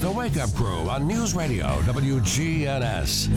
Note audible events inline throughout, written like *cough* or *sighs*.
The Wake Up Crew on News Radio WGNS.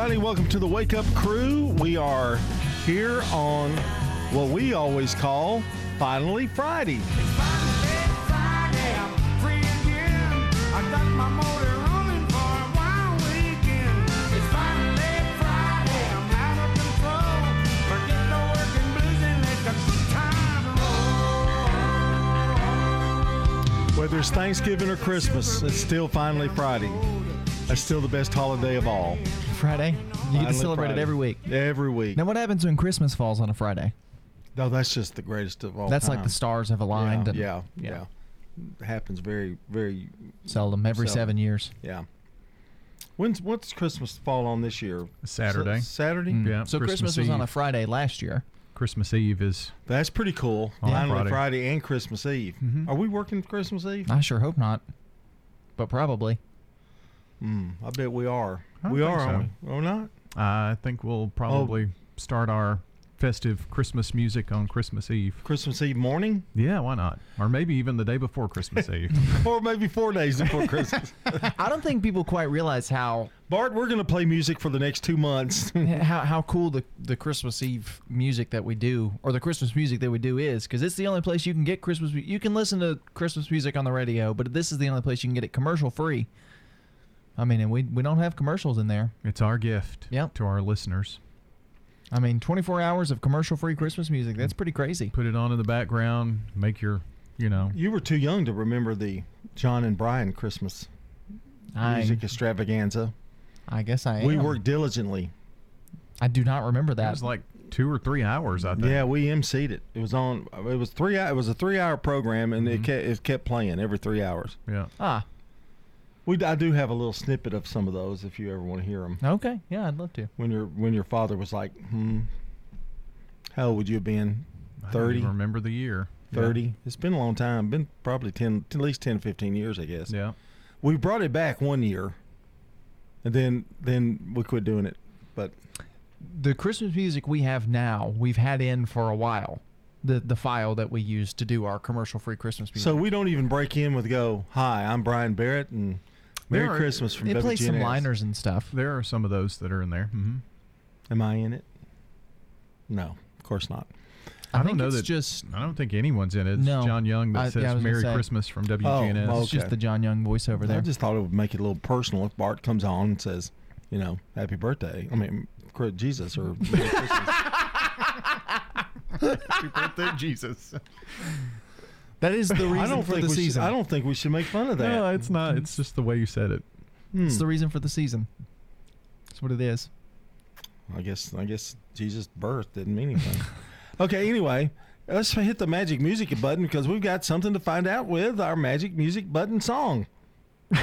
Everybody. Welcome to the Wake Up Crew. We are here on what we always call Finally Friday. Whether it's Thanksgiving or Christmas, it's still Finally Friday. That's still the best holiday of all. Friday. You get Finally to celebrate Friday. it every week. Every week. Now, what happens when Christmas falls on a Friday? No, that's just the greatest of all That's like time. the stars have aligned. Yeah, and yeah, yeah. yeah. It happens very, very, Seldom, every Seldom. seven years. yeah. When's what's Christmas fall on this year? Saturday. S- Saturday. Mm. Yeah, So Christmas Christmas, was on a Friday last year. Christmas Eve is That's pretty cool. On Finally Friday. Friday and Christmas Eve. Mm-hmm. Are we working Christmas Eve? I sure hope not, but probably. Mm, I bet we are. I don't we are, so. aren't we? Or not? I think we'll probably oh. start our festive Christmas music on Christmas Eve. Christmas Eve morning, Yeah, why not? Or maybe even the day before Christmas *laughs* Eve. or maybe four days before Christmas. *laughs* *laughs* I don't think people quite realize how Bart, we're going to play music for the next two months. how how cool the the Christmas Eve music that we do, or the Christmas music that we do, is because it's the only place you can get Christmas. mu- You can listen to Christmas music on the radio, but this is the only place you can get it commercial free. I mean, and we we don't have commercials in there. it's our gift Yep. to our listeners. I mean, 24 hours of commercial free Christmas music. That's pretty crazy. Put it on in the background, make your, you know, you were too young to remember the John and Brian Christmas I, music extravaganza. I guess I am. We worked diligently. I do not remember that. it was like two or three hours, I think. Yeah, we emceed it. It was on. It was three. It was a three-hour program, and Mm-hmm. it kept, it kept playing every three hours. Yeah. ah, We I do have a little snippet of some of those if you ever want to hear them. okay. Yeah, I'd love to. When your when your father was like, hmm, how old would you have been? I don't 30? even remember the year. Yeah. 30. It's been a long time. Been probably 10, at least 10, 15 years, I guess. Yeah. We brought it back one year, and then then we quit doing it. But The Christmas music we have now, we've had in for a while. The the file that we use to do our commercial free Christmas music. so we don't even break in with go, "Hi, I'm Brian Barrett, and Merry are- Christmas from it plays some WGNS." liners and stuff. There are some of those that are in there. hmm Am I in it? No, of course not. I, I, don't think know it's that. just I don't think anyone's in it. It's No. John Young that I- yeah, I says was gonna "Merry say. Christmas" from WGNS. well, it's just okay. the John Young voiceover I there. I just thought it would make it a little personal if Bart comes on and says, you know, "Happy birthday." I mean, Cr- Jesus or Merry Christmas. *laughs* Happy birthday, Jesus. That is the reason *laughs* I don't for think the we should, season. I don't think we should make fun of that. No, it's not. It's just the way you said it. Hmm. It's the reason for the season. That's what it is. I guess I guess Jesus' birth didn't mean anything. *laughs* okay, anyway, let's hit the magic music button because we've got something to find out with our magic music button song. *laughs*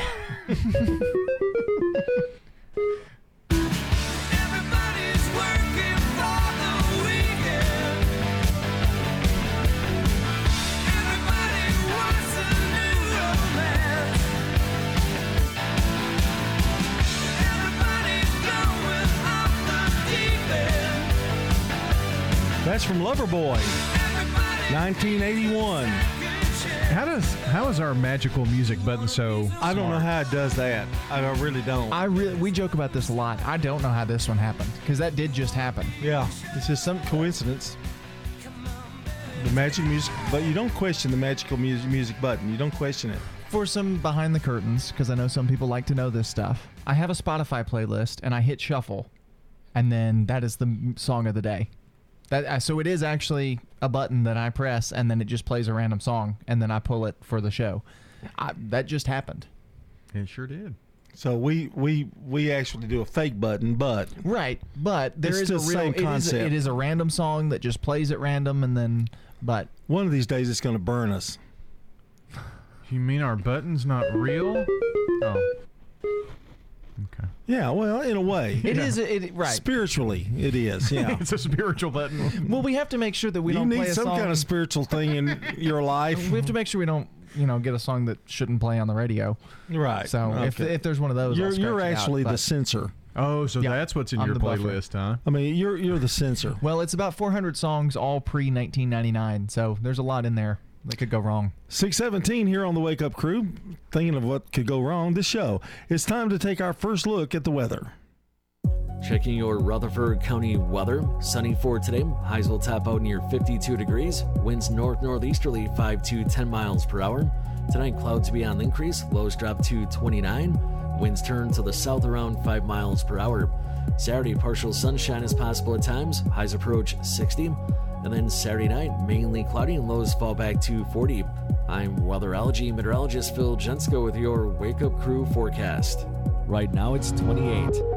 That's from Loverboy, 1981. How does how is our magical music button so? I don't know smart? how it does that. I really don't. I really we joke about this a lot. I don't know how this one happened because that did just happen. yeah, it's just some coincidence. The magic music, but you don't question the magical music music button. You don't question it. For some behind the curtains, because I know some people like to know this stuff, I have a Spotify playlist and I hit shuffle, and then that is the m- song of the day. That uh, so it is actually a button that I press, and then it just plays a random song, and then I pull it for the show. I, that just happened. It sure did. So we we we actually do a fake button, but Right, but there It's is a real. same it is a- concept. it is a random song that just plays at random, and then but one of these days it's going to burn us. You mean our button's not real? Oh, Okay. Yeah, well, in a way. It is it, right. Spiritually, it is. Yeah. *laughs* It's a spiritual button. well, we have to make sure that we you don't play need a some song. kind of spiritual thing in *laughs* your life. we have to make sure we don't, you know, get a song that shouldn't play on the radio. Right. So if, Okay. if there's one of those, you're scratch you're it out, actually the censor. Oh, so Yeah, that's what's in I'm your the buffer. playlist, huh? I mean, you're you're the censor. Well, it's about 400 songs, all pre 1999. So there's a lot in there that could go wrong. 617 here on the Wake Up Crew. Thinking of what could go wrong this show. It's time to take our first look at the weather. Checking your Rutherford County weather. Sunny for today. Highs will top out near 52 degrees. Winds north northeasterly 5 to 10 miles per hour. Tonight, clouds to be on the increase. Lows drop to 29. Winds turn to the south around 5 miles per hour. Saturday, partial sunshine is possible at times. Highs approach 60. And then Saturday night, mainly cloudy and lows fall back to 40. I'm weather weatherology meteorologist Phil Jensko with your Wake Up Crew forecast. Right now, it's 28.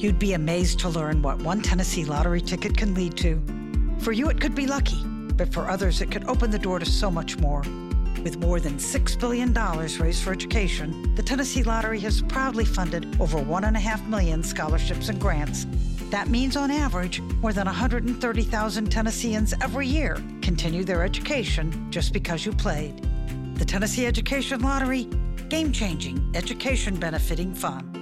You'd be amazed to learn what one Tennessee lottery ticket can lead to. For you, it could be lucky, but for others, it could open the door to so much more. With more than $6 billion raised for education, the Tennessee Lottery has proudly funded over 1.5 million scholarships and grants. That means, on average, more than 130,000 Tennesseans every year continue their education just because you played. The Tennessee Education Lottery, game changing, education benefiting fun.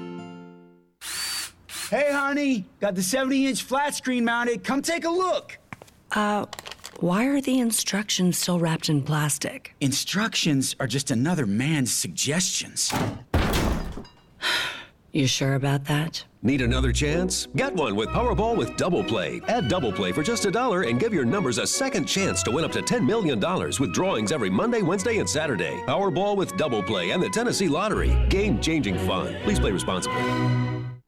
Hey, honey, got the 70 inch flat screen mounted. Come take a look. Uh, why are the instructions still wrapped in plastic? Instructions are just another man's suggestions. You sure about that? Need another chance? Get one with Powerball with Double Play. Add Double Play for just a dollar and give your numbers a second chance to win up to $10 million with drawings every Monday, Wednesday, and Saturday. Powerball with Double Play and the Tennessee Lottery. Game changing fun. Please play responsibly.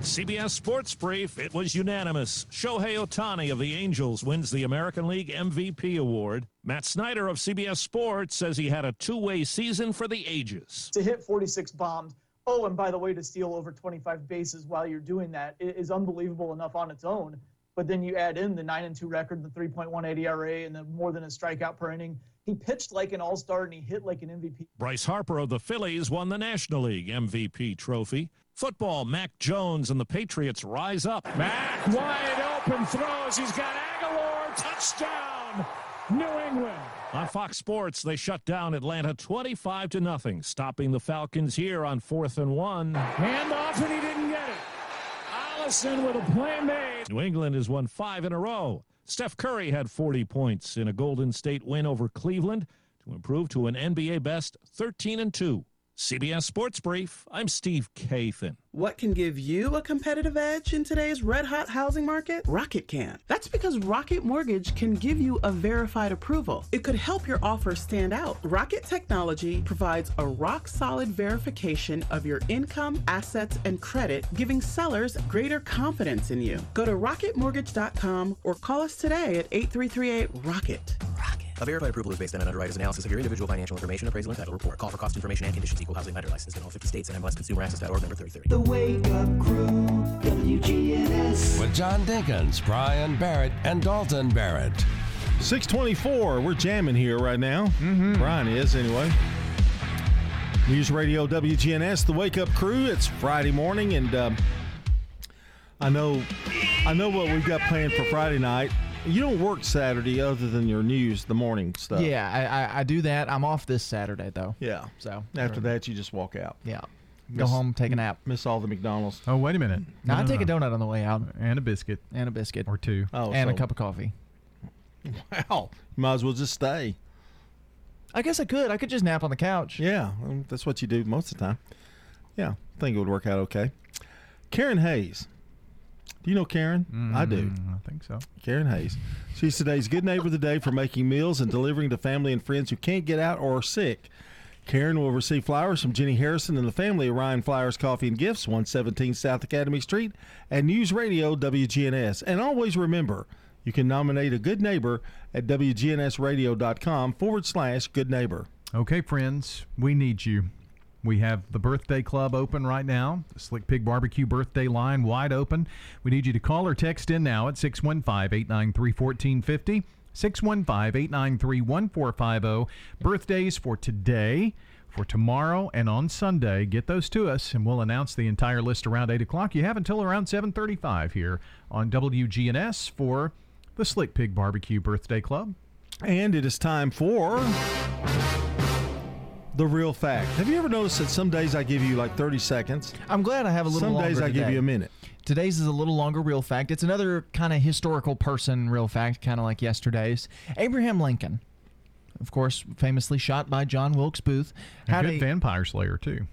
CBS Sports Brief. It was unanimous. Shohei Ohtani of the Angels wins the American League MVP award. Matt Snyder of CBS Sports says he had a two way season for the ages. to hit 46 bombs. Oh, and by the way, to steal over 25 bases while you're doing that is unbelievable enough on its own. But then you add in the 9 and 2 record, the 3.18 ERA, and the more than a strikeout per inning. He pitched like an all star and he hit like an MVP. Bryce Harper of the Phillies won the National League MVP trophy. Football, Mac Jones and the Patriots rise up. Mac wide open throws. He's got Agholor. Touchdown. New England. On Fox Sports, they shut down Atlanta 25 to nothing, stopping the Falcons here on fourth and one. Hand off, and he didn't get it. Allison with a play made. New England has won five in a row. Steph Curry had 40 points in a Golden State win over Cleveland to improve to an NBA best 13 and 2. CBS Sports Brief. I'm Steve Kathan. What can give you a competitive edge in today's red hot housing market? Rocket can. That's because Rocket Mortgage can give you a verified approval. It could help your offer stand out. Rocket Technology provides a rock solid verification of your income, assets, and credit, giving sellers greater confidence in you. Go to rocketmortgage.com or call us today at 8338 Rocket. Rocket. A verified approval is based on an underwriter's analysis of your individual financial information, appraisal, and title report. Call for cost information and conditions. Equal housing lender licensed in all 50 states and MLS MLSConsumerAccess.org number 3030. The Wake Up Crew, WGNS. With John Dinkins, Brian Barrett, and Dalton Barrett. 624. We're jamming here right now. Mm-hmm. Brian is, anyway. News Radio WGNS, the Wake Up Crew. It's Friday morning, and um, I know, I know what we've got planned for Friday night. You don't work Saturday other than your news, the morning stuff. Yeah, I, I, I do that. I'm off this Saturday though. Yeah. So After that, you just walk out. Yeah. Go home, take a nap. Miss all the McDonald's. Oh, wait a minute. No, I take a donut on the way out And a biscuit. and a biscuit Or two. Oh, and a cup of coffee. Wow. You might as well just stay. I guess I could. I could just nap on the couch. Yeah, um, that's what you do most of the time. Yeah, I think it would work out okay. Karen Hayes. Do you know Karen? I do. Mm, I think so. Karen Hayes. She's today's good neighbor of the day for making meals and delivering to family and friends who can't get out or are sick. Karen will receive flowers from Jenny Harrison and the family at Ryan Flowers Coffee and Gifts, 117 South Academy Street, and News Radio WGNS. And always remember, you can nominate a good neighbor at WGNSradio.com forward slash good neighbor. Okay, friends, we need you. We have the birthday club open right now, the Slick Pig Barbecue birthday line wide open. We need you to call or text in now at 615 893 1450. 615 893 1450. Birthdays for today, for tomorrow, and on Sunday. Get those to us, and we'll announce the entire list around 8 o'clock. You have until around 735 here on WGNS for the Slick Pig Barbecue Birthday Club. And it is time for the real fact. Have you ever noticed that some days I give you like 30 seconds? I'm glad I have a little Some longer days I give you a minute. Today's is a little longer real fact. It's another kind of historical person real fact, kind of like yesterday's. Abraham Lincoln, of course, famously shot by John Wilkes Booth, A good a vampire slayer, too.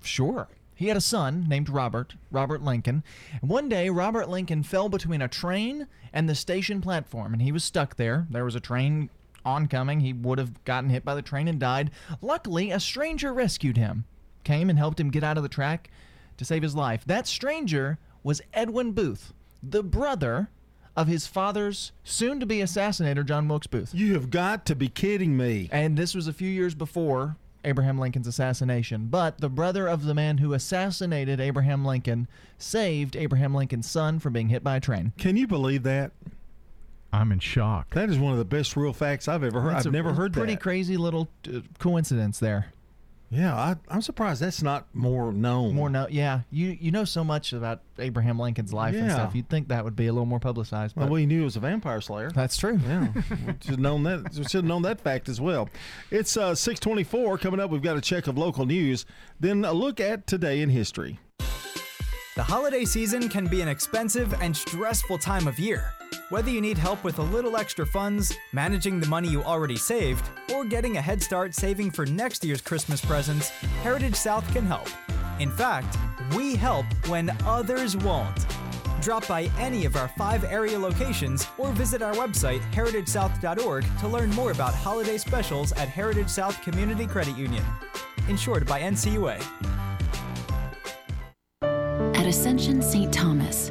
Sure. He had a son named Robert, Robert Lincoln. And one day, Robert Lincoln fell between a train and the station platform, and he was stuck there. There was a train oncoming. He would have gotten hit by the train and died. Luckily, a stranger rescued him, came and helped him get out of the track to save his life. That stranger was Edwin Booth, the brother of his father's soon to be assassinator, John Wilkes Booth. You have got to be kidding me. And this was a few years before Abraham Lincoln's assassination. But the brother of the man who assassinated Abraham Lincoln saved Abraham Lincoln's son from being hit by a train. Can you believe that? I'm in shock. That is one of the best real facts I've ever heard. That's I've a never heard that. pretty that. crazy little uh, coincidence there. Yeah, I, I'm surprised that's not more known. More no, yeah. You you know so much about Abraham Lincoln's life and Yeah. stuff. You'd think that would be a little more publicized. Well, But we knew he was a vampire slayer. that's true. Yeah, we *laughs* should have known that. We should have known that fact as well. It's uh, 624 coming up. We've got a check of local news, then a look at today in history. The holiday season can be an expensive and stressful time of year. Whether you need help with a little extra funds, managing the money you already saved, or getting a head start saving for next year's Christmas presents, Heritage South can help. In fact, we help when others won't. Drop by any of our five area locations or visit our website, heritagesouth.org, to learn more about holiday specials at Heritage South Community Credit Union. Insured by NCUA. At Ascension St. Thomas,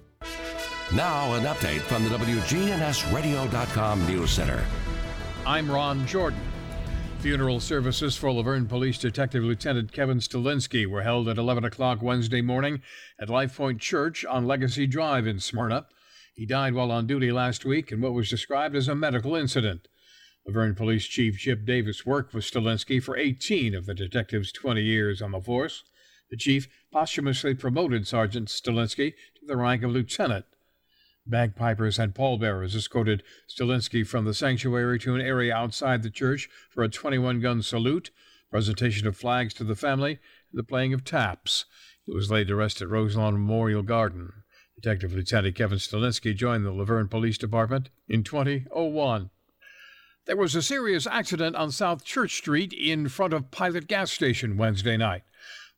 Now, an update from the WGNSradio.com News Center. I'm Ron Jordan. Funeral services for La Vergne Police Detective Lieutenant Kevin Stalinsky were held at 11 o'clock Wednesday morning at Life Point Church on Legacy Drive in Smyrna. He died while on duty last week in what was described as a medical incident. La Vergne Police Chief Chip Davis worked with Stalinsky for 18 of the detective's 20 years on the force. The chief posthumously promoted Sergeant Stalinsky to the rank of lieutenant. Bagpipers and pallbearers escorted Stalinsky from the sanctuary to an area outside the church for a 21 gun salute, presentation of flags to the family, and the playing of taps. He was laid to rest at Roselawn Memorial Garden. Detective Lieutenant Kevin Stalinsky joined the La Vergne Police Department in 2001. There was a serious accident on South Church Street in front of Pilot Gas Station Wednesday night.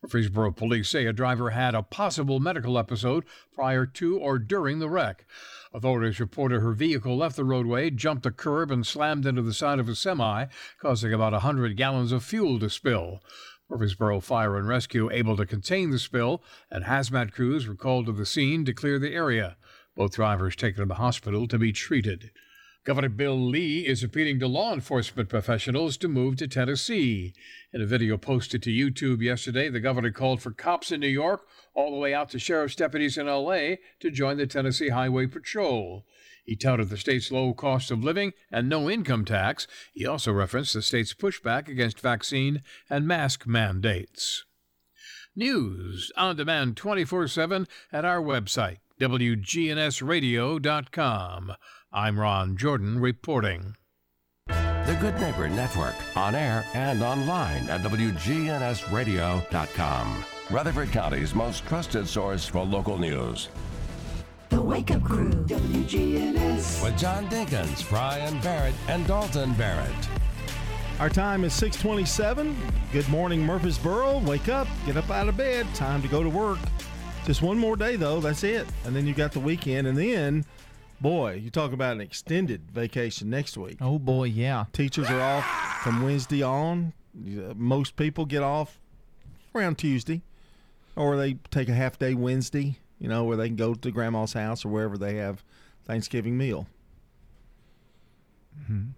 Murfreesboro police say a driver had a possible medical episode prior to or during the wreck. Authorities reported her vehicle left the roadway, jumped a curb, and slammed into the side of a semi, causing about 100 gallons of fuel to spill. Murfreesboro Fire and Rescue able to contain the spill, and hazmat crews were called to the scene to clear the area. Both drivers taken to the hospital to be treated. Governor Bill Lee is appealing to law enforcement professionals to move to Tennessee. In a video posted to YouTube yesterday, the governor called for cops in New York, all the way out to sheriff's deputies in LA, to join the Tennessee Highway Patrol. He touted the state's low cost of living and no income tax. He also referenced the state's pushback against vaccine and mask mandates. News on demand 24 7 at our website, WGNSradio.com. I'm Ron Jordan reporting. The Good Neighbor Network, on air and online at WGNSradio.com. Rutherford County's most trusted source for local news. The Wake Up Crew, WGNS. With John Dinkins, Brian Barrett, and Dalton Barrett. Our time is 627. Good morning, Murfreesboro. Wake up, get up out of bed. Time to go to work. Just one more day, though. That's it. And then you got the weekend. And then, boy, you talk about an extended vacation next week. Oh, boy, yeah. Teachers are off from Wednesday on. Uh, Most people get off around Tuesday, or they take a half day Wednesday, you know, where they can go to grandma's house or wherever they have Thanksgiving meal. Mhm.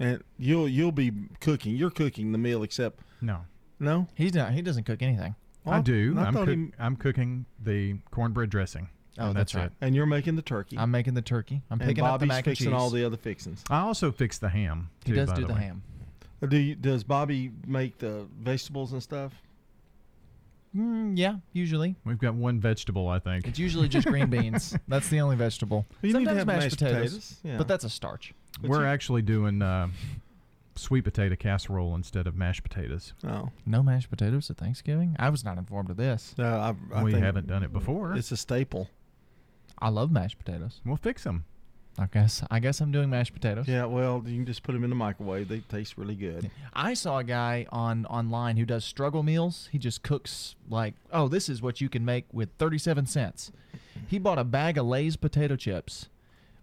And you'll you'll be cooking. You're cooking the meal, except No. no. He's not. He doesn't cook anything. I do. I I'm, thought cook- he- I'm cooking the cornbread dressing. Oh, And that's right. And you're making the turkey. I'm making the turkey. I'm and picking Bobby's up the mac and fixing cheese. all the other fixings. I also fix the ham. He does by do the way. ham. Uh, Do you, does Bobby make the vegetables and stuff? Mm, yeah, usually. We've got one vegetable, I think. It's usually just green *laughs* beans. That's the only vegetable. You need to Sometimes have mashed, mashed potatoes, potatoes, yeah. but that's a starch. We're actually doing uh, sweet potato casserole instead of mashed potatoes. Oh, No mashed potatoes at Thanksgiving. I was not informed of this. no, I, I we think haven't done it before. It's a staple. I love mashed potatoes. We'll fix them. I guess. I guess I'm doing mashed potatoes. Yeah, well, you can just put them in the microwave. They taste really good. I saw a guy on online who does struggle meals. He just cooks like, oh, this is what you can make with 37 cents. He bought a bag of Lay's potato chips,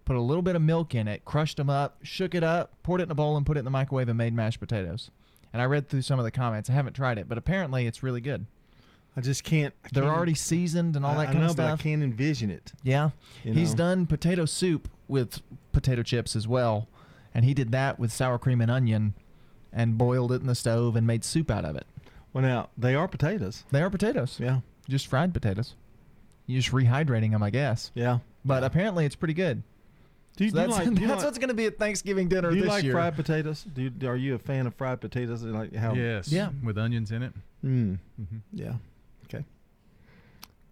put a little bit of milk in it, crushed them up, shook it up, poured it in a bowl, and put it in the microwave and made mashed potatoes. And I read through some of the comments. I haven't tried it, but apparently it's really good. I just can't. I They're can't- already seasoned and all I- that I kind know, of but I can't envision it. Yeah. He's know? done potato soup with potato chips as well. And he did that with sour cream and onion and boiled it in the stove and made soup out of it. Well, now they are potatoes. They are potatoes. Yeah, Just fried potatoes. You're just rehydrating them, I guess. yeah. But apparently it's pretty good. Do you, So do you that's like? *laughs* do you that's like- what's going to be at Thanksgiving dinner do you like year. fried potatoes? Do you, are you a fan of fried potatoes? Like how? Yes. Yeah. With onions in it. Mm. Mhm. Yeah.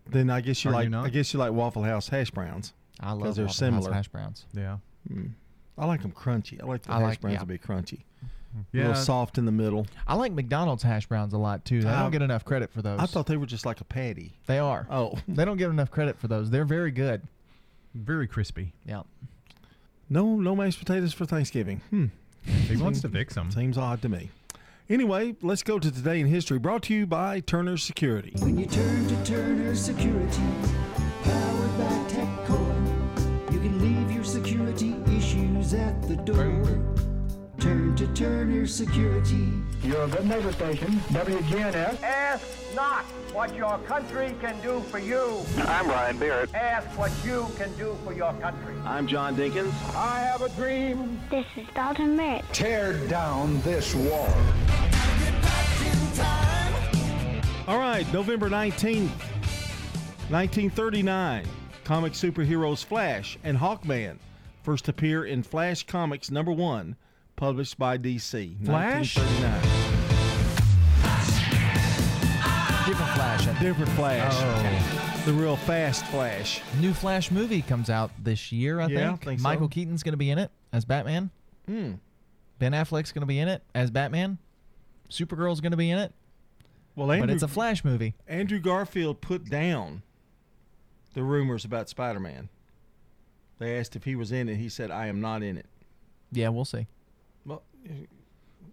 Okay. Then I guess you Are you like. not? I guess you like Waffle House hash browns. I love 'Cause they're Waffle House similar. hash browns. Yeah. Mm. I like them crunchy. I like the I hash like- browns yeah. to be crunchy. A Yeah. little soft in the middle. I like McDonald's hash browns a lot too. They Uh, don't get enough credit for those. I thought they were just like a patty. they are. Oh. *laughs* They don't get enough credit for those. They're very good. Very crispy. Yeah. No, no mashed potatoes for Thanksgiving. Hmm. He wants to fix them. Seems odd to me. Anyway, let's go to today in history. Brought to you by Turner Security. When you turn to Turner Security, powered by TechCore, you can leave your security issues at the door. Turn to Turner Security. You're a good neighbor station, WGNS. Ask not what your country can do for you. I'm Ryan Barrett. Ask what you can do for your country. I'm John Dinkins. I have a dream. This is Dalton Merritt. Tear down this wall. All right, November 19th, 1939. Comic superheroes Flash and Hawkman first appear in Flash Comics number one, published by DC. Flash? Different Flash. I think. Different Flash. Oh. The real fast Flash. New Flash movie comes out this year, I Yeah, think. think so. Michael Keaton's going to be in it as Batman. Hmm. Ben Affleck's going to be in it as Batman. Supergirl's going to be in it. Well, but it's a Flash movie. Andrew Garfield put down the rumors about Spider Man. They asked if he was in it. He said, I am not in it. Yeah, we'll see. Well,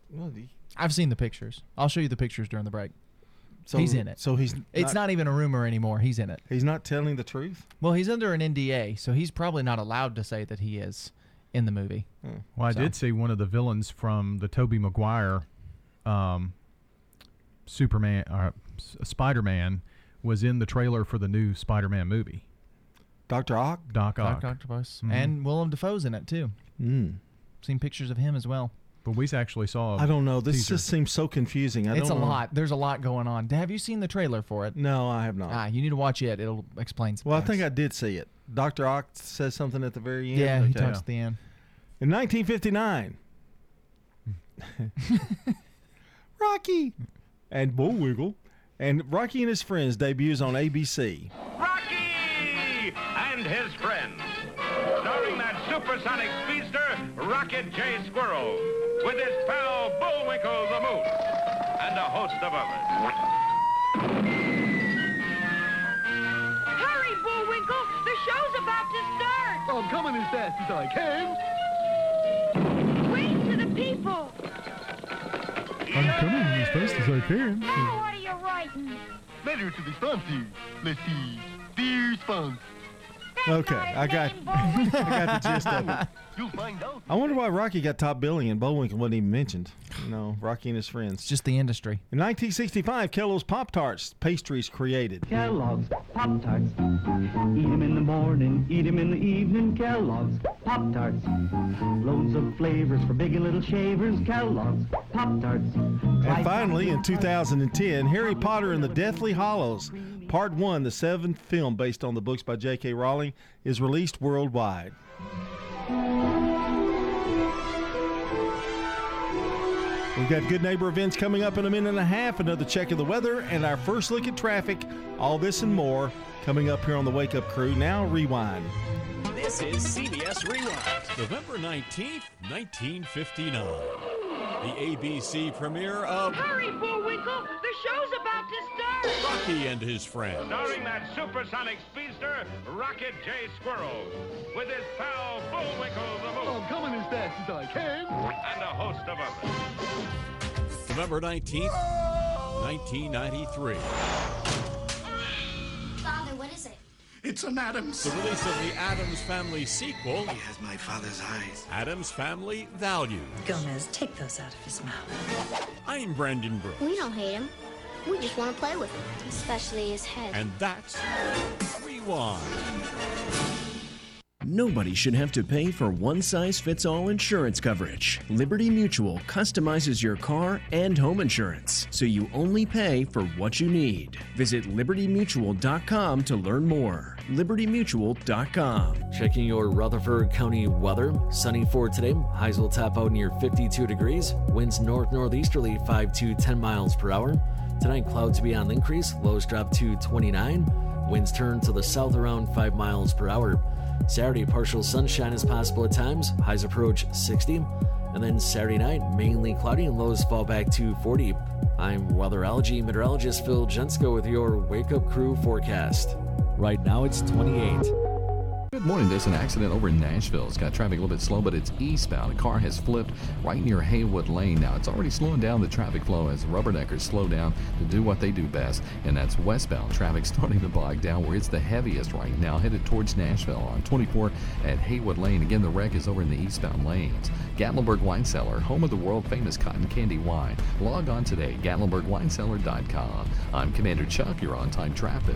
well, the- I've seen the pictures. I'll show you the pictures during the break. So- he's in it. so he's It's not- not even a rumor anymore. He's in it. He's not telling the truth. Well, he's under an NDA, so he's probably not allowed to say that he is in the movie. Well, I So- did see one of the villains from the Tobey Maguire um, Superman, uh, Spider-Man, was in the trailer for the new Spider-Man movie. Doctor Ock, Doc Ock, Doctor Octopus, Mhm. and Willem Dafoe's in it too. Mm. Seen pictures of him as well. But we actually saw. I don't know. This teaser. just seems so confusing. I it's a don't know. lot. There's a lot going on. Have you seen the trailer for it? No, I have not. Ah, you need to watch it. It'll explain. Some Well, I think I did see it. Doctor Ock says something at the very end. Yeah, he Okay. talks at the end. In 1959, *laughs* Rocky and Bullwinkle and Rocky and his friends debuts on ABC. Rocky and his friends. Starring that supersonic speedster, Rocket J. Squirrel, with his pal Bullwinkle the Moose, and a host of others. Hurry, Bullwinkle! The show's about to start! Oh, I'm coming as fast as I can. Wave to the people! I'm coming as fast as I can. Now what are you writing? Letter to the sponsor. Let's see. Dear sponsor. Okay, I got, *laughs* I got the gist of it. You'll find out. I wonder why Rocky got top billing and Bullwinkle wasn't even mentioned. You know, Rocky and his friends. Just the industry. In 1965, Kellogg's Pop Tarts pastries created. Kellogg's Pop Tarts. Eat 'em in the morning, eat 'em in the evening. Kellogg's Pop Tarts. Loads of flavors for big and little shavers. Kellogg's Pop Tarts. And finally, in 2010, Harry Potter and the Deathly Hallows, Part 1, the seventh film based on the books by J.K. Rowling, is released worldwide. We've got good neighbor events coming up in a minute and a half, another check of the weather, and our first look at traffic. All this and more coming up here on the Wake Up Crew. Now, rewind. This is CBS Rewind, November 19th, 1959. The ABC premiere of Hurry, Bullwinkle! The show's about to start! Rocky and his friends. Starring that supersonic speedster, Rocket J. Squirrel, with his pal Bullwinkle the Moose. Oh, I'm coming as fast as I can. And a host of others. November 19th, 1993. It's an Addams. The release of the Addams Family sequel. He has my father's eyes. Addams Family Values. Gomez, take those out of his mouth. I'm Brandon Brooks. We don't hate him. We just want to play with him, especially his head. And that's Rewind. Nobody should have to pay for one size fits all insurance coverage. Liberty Mutual customizes your car and home insurance, so you only pay for what you need. Visit libertymutual.com to learn more. libertymutual.com. Checking your Rutherford County weather. Sunny for today. Highs will top out near 52 degrees. Winds north northeasterly 5 to 10 miles per hour. Tonight, clouds to be on the increase. Lows drop to 29. Winds turn to the south around 5 miles per hour. Saturday, partial sunshine is possible at times. Highs approach 60. And then Saturday night, mainly cloudy and lows fall back to 40. I'm weatherology meteorologist Phil Jensko with your Wake Up Crew forecast. Right now, it's 28. Good morning. There's an accident over in Nashville. It's got traffic a little bit slow, but it's eastbound. A car has flipped right near Haywood Lane. Now, it's already slowing down the traffic flow as rubberneckers slow down to do what they do best, and that's westbound *laughs* traffic starting to bog down where it's the heaviest right now, headed towards Nashville on 24 at Haywood Lane. Again, the wreck is over in the eastbound lanes. Gatlinburg Wine Cellar, home of the world famous cotton candy wine. Log on today, GatlinburgWineCellar.com. I'm Commander Chuck. You're on time traffic.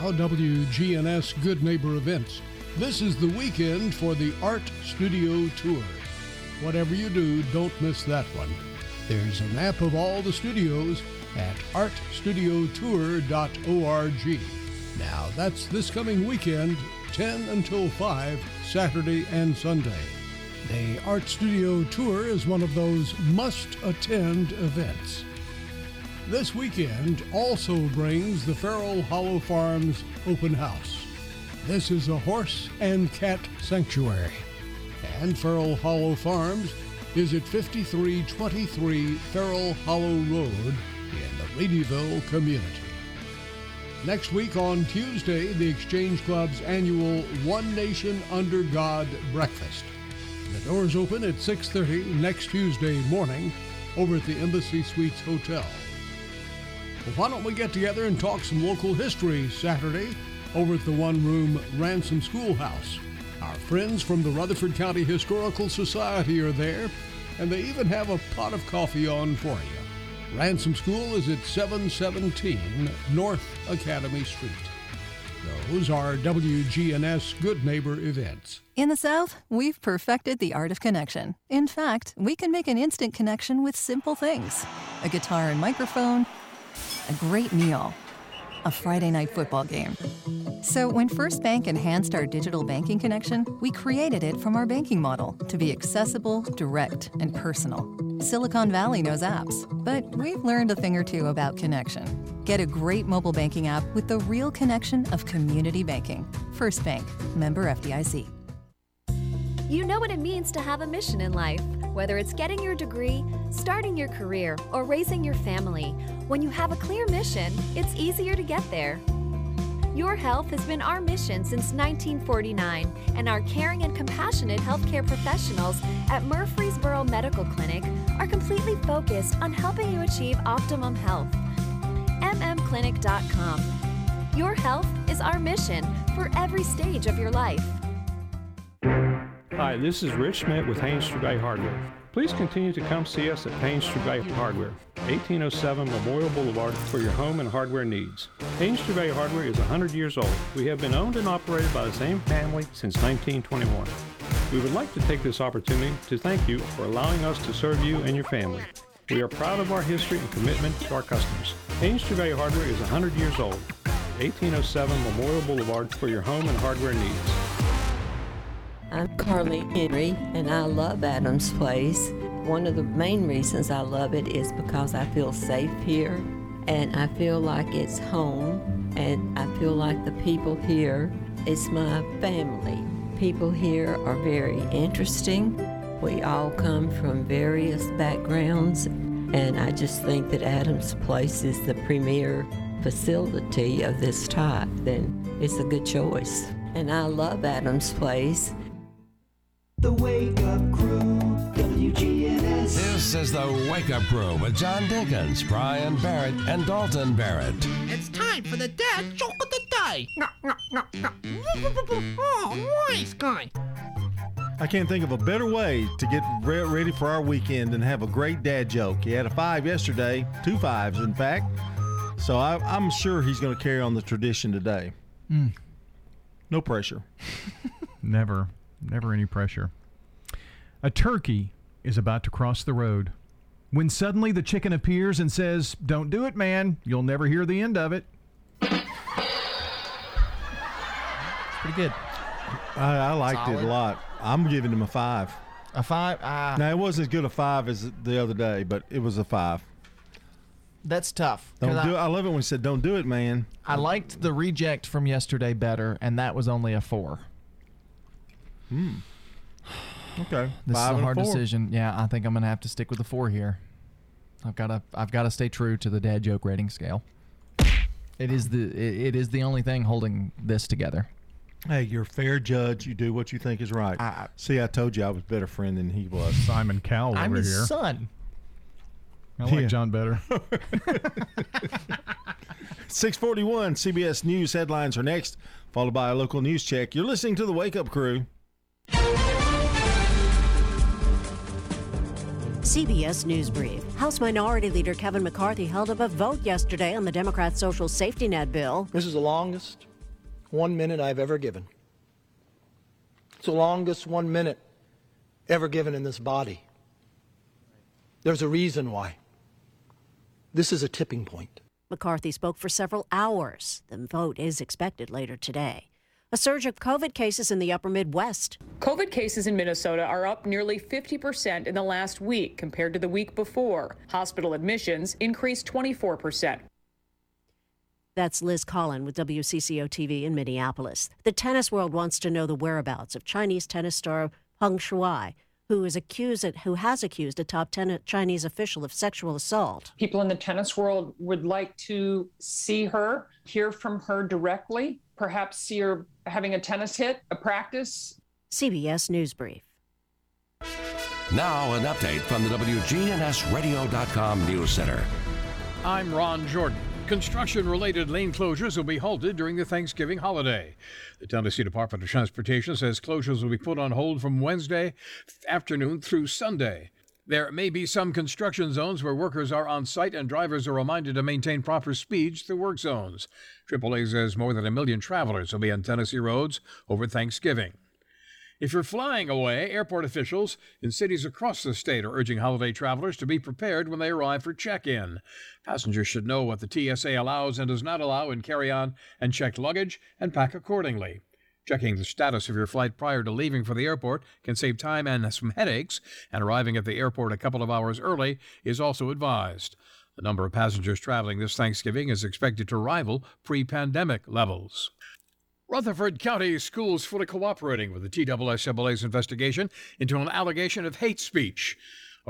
Now, WGNS Good Neighbor Events. This is the weekend for the Art Studio Tour. Whatever you do, don't miss that one. There's a map of all the studios at artstudiotour.org. Now, that's this coming weekend, 10 until 5, Saturday and Sunday. The Art Studio Tour is one of those must attend events. This weekend also brings the Farrell Hollow Farms Open House. This is a horse and cat sanctuary, and Farrell Hollow Farms is at 5323 Farrell Hollow Road in the Ladyville community. Next week on Tuesday, the Exchange Club's annual One Nation Under God breakfast. The doors open at 6:30 next Tuesday morning over at the Embassy Suites Hotel. Well, why don't we get together and talk some local history Saturday over at the one room Ransom Schoolhouse? Our friends from the Rutherford County Historical Society are there, and they even have a pot of coffee on for you. Ransom School is at 717 North Academy Street. Those are WGNS Good Neighbor events. In the South, we've perfected the art of connection. In fact, we can make an instant connection with simple things a guitar and microphone, a great meal, a Friday night football game. So, when First Bank enhanced our digital banking connection, we created it from our banking model to be accessible, direct, and personal. Silicon Valley knows apps, but we've learned a thing or two about connection. Get a great mobile banking app with the real connection of community banking. First Bank, member FDIC. You know what it means to have a mission in life. Whether it's getting your degree, starting your career, or raising your family, when you have a clear mission, it's easier to get there. Your health has been our mission since 1949, and our caring and compassionate healthcare professionals at Murfreesboro Medical Clinic are completely focused on helping you achieve optimum health. MMClinic.com. Your health is our mission for every stage of your life. Hi, this is Rich Schmidt with Haynes Today Hardware. Please continue to come see us at Haynes Trevay Hardware, 1807 Memorial Boulevard for your home and hardware needs. Haynes Trevay Hardware is 100 years old. We have been owned and operated by the same family since 1921. We would like to take this opportunity to thank you for allowing us to serve you and your family. We are proud of our history and commitment to our customers. Haynes Trevay Hardware is 100 years old. 1807 Memorial Boulevard for your home and hardware needs. I'm Carly Henry, and I love Adams Place. One of the main reasons I love it is because I feel safe here, and I feel like it's home, and I feel like the people here, it's my family. People here are very interesting. We all come from various backgrounds, and I just think that Adams Place is the premier facility of this type. Then it's a good choice. And I love Adams Place. The Wake Up Crew, WGNS. This is the Wake Up Crew with John Dinkins, Brian Barrett, and Dalton Barrett. It's time for the dad joke of the day. No, no, no, no. Oh, nice guy. I can't think of a better way to get re- ready for our weekend and have a great dad joke. He had a five yesterday, two fives, in fact. So I, I'm sure he's going to carry on the tradition today. Mm. No pressure. *laughs* Never, never any pressure. A turkey is about to cross the road when suddenly the chicken appears and says, Don't do it, man. You'll never hear the end of it. Pretty good. I, I liked it a lot. I'm giving him a five. A five? Ah. Now, it wasn't as good a five as the other day, but it was a five. That's tough. Don't I, do it. I love it when he said, "Don't do it, man." I liked the reject from yesterday better, and that was only a four. Hmm. Okay. *sighs* This Five is a hard four. decision. Yeah, I think I'm gonna have to stick with the four here. I've got to I've got to stay true to the dad joke rating scale. It is the it, it is the only thing holding this together. Hey, you're a fair judge. You do what you think is right. I, See, I told you I was a better friend than he was. Simon Cowell I'm over his here. son. I like Yeah. John better. *laughs* *laughs* 641 CBS News headlines are next, followed by a local news check. You're listening to the Wake Up Crew. CBS News Brief. House Minority Leader Kevin McCarthy held up a vote yesterday on the Democrats' social safety net bill. This is the longest one minute I've ever given. It's the longest one minute ever given in this body. There's a reason why. This is a tipping point. McCarthy spoke for several hours. The vote is expected later today. A surge of COVID cases in the upper Midwest. COVID cases in Minnesota are up nearly 50% in the last week compared to the week before. Hospital admissions increased 24%. That's Liz Collin with WCCO TV in Minneapolis. The tennis world wants to know the whereabouts of Chinese tennis star Peng Shuai, who is accused who has accused a top 10 Chinese official of sexual assault. People in the tennis world would like to see her, hear from her directly, perhaps see her having a tennis hit, a practice. CBS News Brief. Now, an update from the WGNSradio.com News Center. I'm Ron Jordan. Construction related lane closures will be halted during the Thanksgiving holiday. The Tennessee Department of Transportation says closures will be put on hold from Wednesday afternoon through Sunday. There may be some construction zones where workers are on site and drivers are reminded to maintain proper speeds through work zones. AAA says more than a million travelers will be on Tennessee roads over Thanksgiving. If you're flying away, airport officials in cities across the state are urging holiday travelers to be prepared when they arrive for check in. Passengers should know what the TSA allows and does not allow in carry on and checked luggage and pack accordingly. Checking the status of your flight prior to leaving for the airport can save time and some headaches, and arriving at the airport a couple of hours early is also advised. The number of passengers traveling this Thanksgiving is expected to rival pre pandemic levels. Rutherford County schools fully cooperating with the TSSAA's investigation into an allegation of hate speech.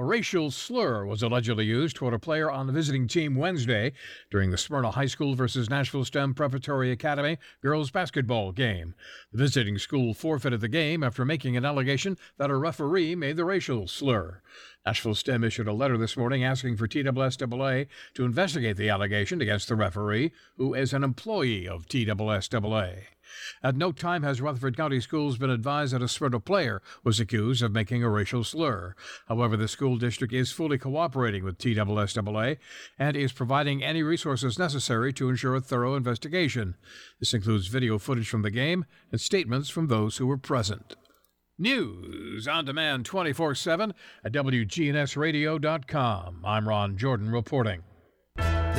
A racial slur was allegedly used toward a player on the visiting team Wednesday during the Smyrna High School versus Nashville STEM Preparatory Academy girls basketball game. The visiting school forfeited the game after making an allegation that a referee made the racial slur. Nashville STEM issued a letter this morning asking for TSSAA to investigate the allegation against the referee, who is an employee of TSSAA. At no time has Rutherford County Schools been advised that a Smyrna player was accused of making a racial slur. However, the school district is fully cooperating with TSSAA and is providing any resources necessary to ensure a thorough investigation. This includes video footage from the game and statements from those who were present. News on demand 24 7 at WGNSradio.com. I'm Ron Jordan reporting.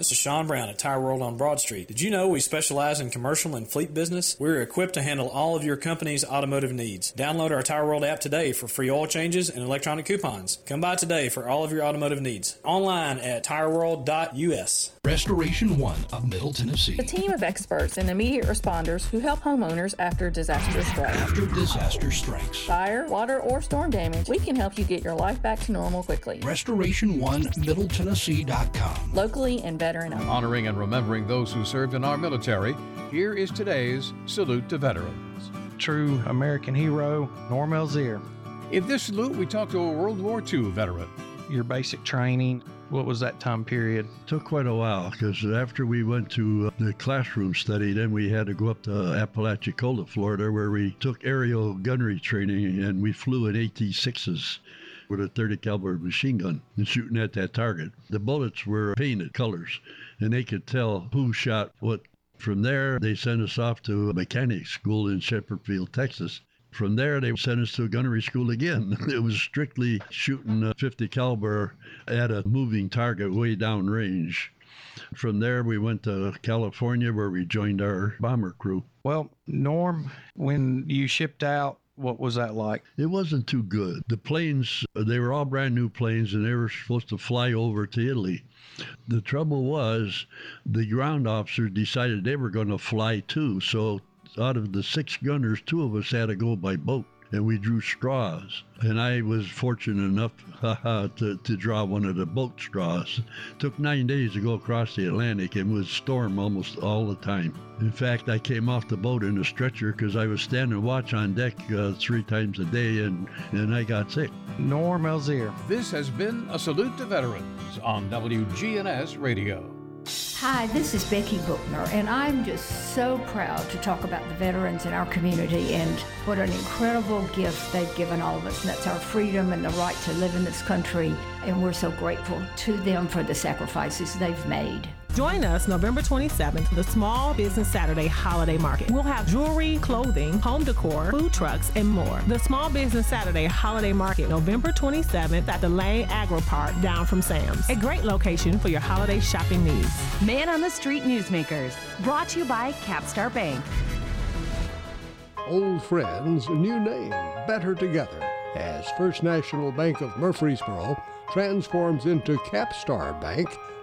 This is Sean Brown at Tire World on Broad Street. Did you know we specialize in commercial and fleet business? We're equipped to handle all of your company's automotive needs. Download our Tire World app today for free oil changes and electronic coupons. Come by today for all of your automotive needs. Online at tireworld.us. Restoration One of Middle Tennessee. A team of experts and immediate responders who help homeowners after disaster strikes. After disaster strikes. Fire, water, or storm damage, we can help you get your life back to normal quickly. Restoration One Middle Tennessee.com. Locally and veteran owned. Honoring and remembering those who served in our military, here is today's Salute to Veterans. True American hero, Norm Elzier. In this salute, we talk to a World War II veteran. Your basic training, what was that time period? Took quite a while because after we went to uh, the classroom study, then we had to go up to Apalachicola, Florida, where we took aerial gunnery training and we flew in AT-6s with a 30 caliber machine gun and shooting at that target. The bullets were painted colors and they could tell who shot what. From there, they sent us off to a mechanic school in Sheppard Field, Texas. From there, they sent us to a gunnery school again. *laughs* It was strictly shooting a 50 caliber at a moving target way down range. From there, we went to California where we joined our bomber crew. Well, Norm, when you shipped out, what was that like? It wasn't too good. The planes, they were all brand new planes and they were supposed to fly over to Italy. The trouble was the ground officers decided they were going to fly too. So out of the six gunners, two of us had to go by boat and we drew straws. And I was fortunate enough *laughs* haha, to, to draw one of the boat straws. Took nine days to go across the Atlantic and was storm almost all the time. In fact, I came off the boat in a stretcher because I was standing watch on deck uh, three times a day and, and I got sick. Norm Elzier. This has been a salute to veterans on WGNS Radio. Hi, this is Becky Bookner, and I'm just so proud to talk about the veterans in our community and what an incredible gift they've given all of us. And that's our freedom and the right to live in this country. And we're so grateful to them for the sacrifices they've made. Join us November 27th for the Small Business Saturday Holiday Market. We'll have jewelry, clothing, home decor, food trucks, and more. The Small Business Saturday Holiday Market, November 27th at the Lane Agri-Park down from Sam's. A great location for your holiday shopping needs. Man on the Street Newsmakers, brought to you by Capstar Bank. Old friends, new name, better together. As First National Bank of Murfreesboro transforms into Capstar Bank,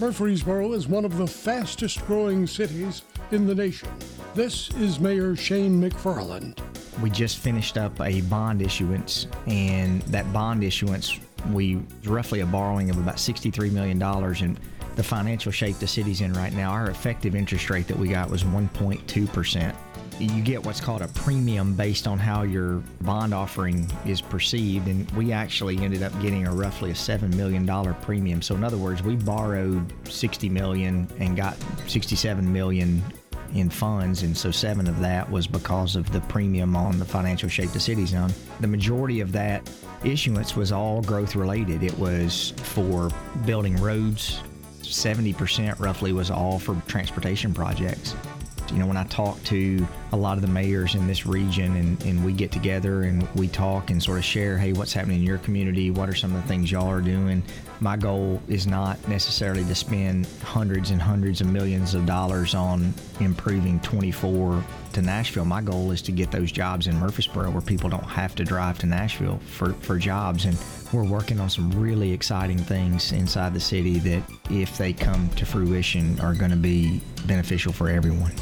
Murfreesboro is one of the fastest growing cities in the nation. This is Mayor Shane McFarland. We just finished up a bond issuance, and that bond issuance, we roughly a borrowing of about $63 million. And the financial shape the city's in right now, our effective interest rate that we got was 1.2%. You get what's called a premium based on how your bond offering is perceived, and we actually ended up getting a roughly a $7 million premium. So, in other words, we borrowed 60 million and got 67 million in funds, and so seven of that was because of the premium on the financial shape the city's on. The majority of that issuance was all growth related. It was for building roads. 70% roughly was all for transportation projects. You know, when I talk to a lot of the mayors in this region and, and we get together and we talk and sort of share, hey, what's happening in your community? What are some of the things y'all are doing? My goal is not necessarily to spend hundreds and hundreds of millions of dollars on improving 24 to Nashville. My goal is to get those jobs in Murfreesboro where people don't have to drive to Nashville for, for jobs. And we're working on some really exciting things inside the city that, if they come to fruition, are going to be beneficial for everyone.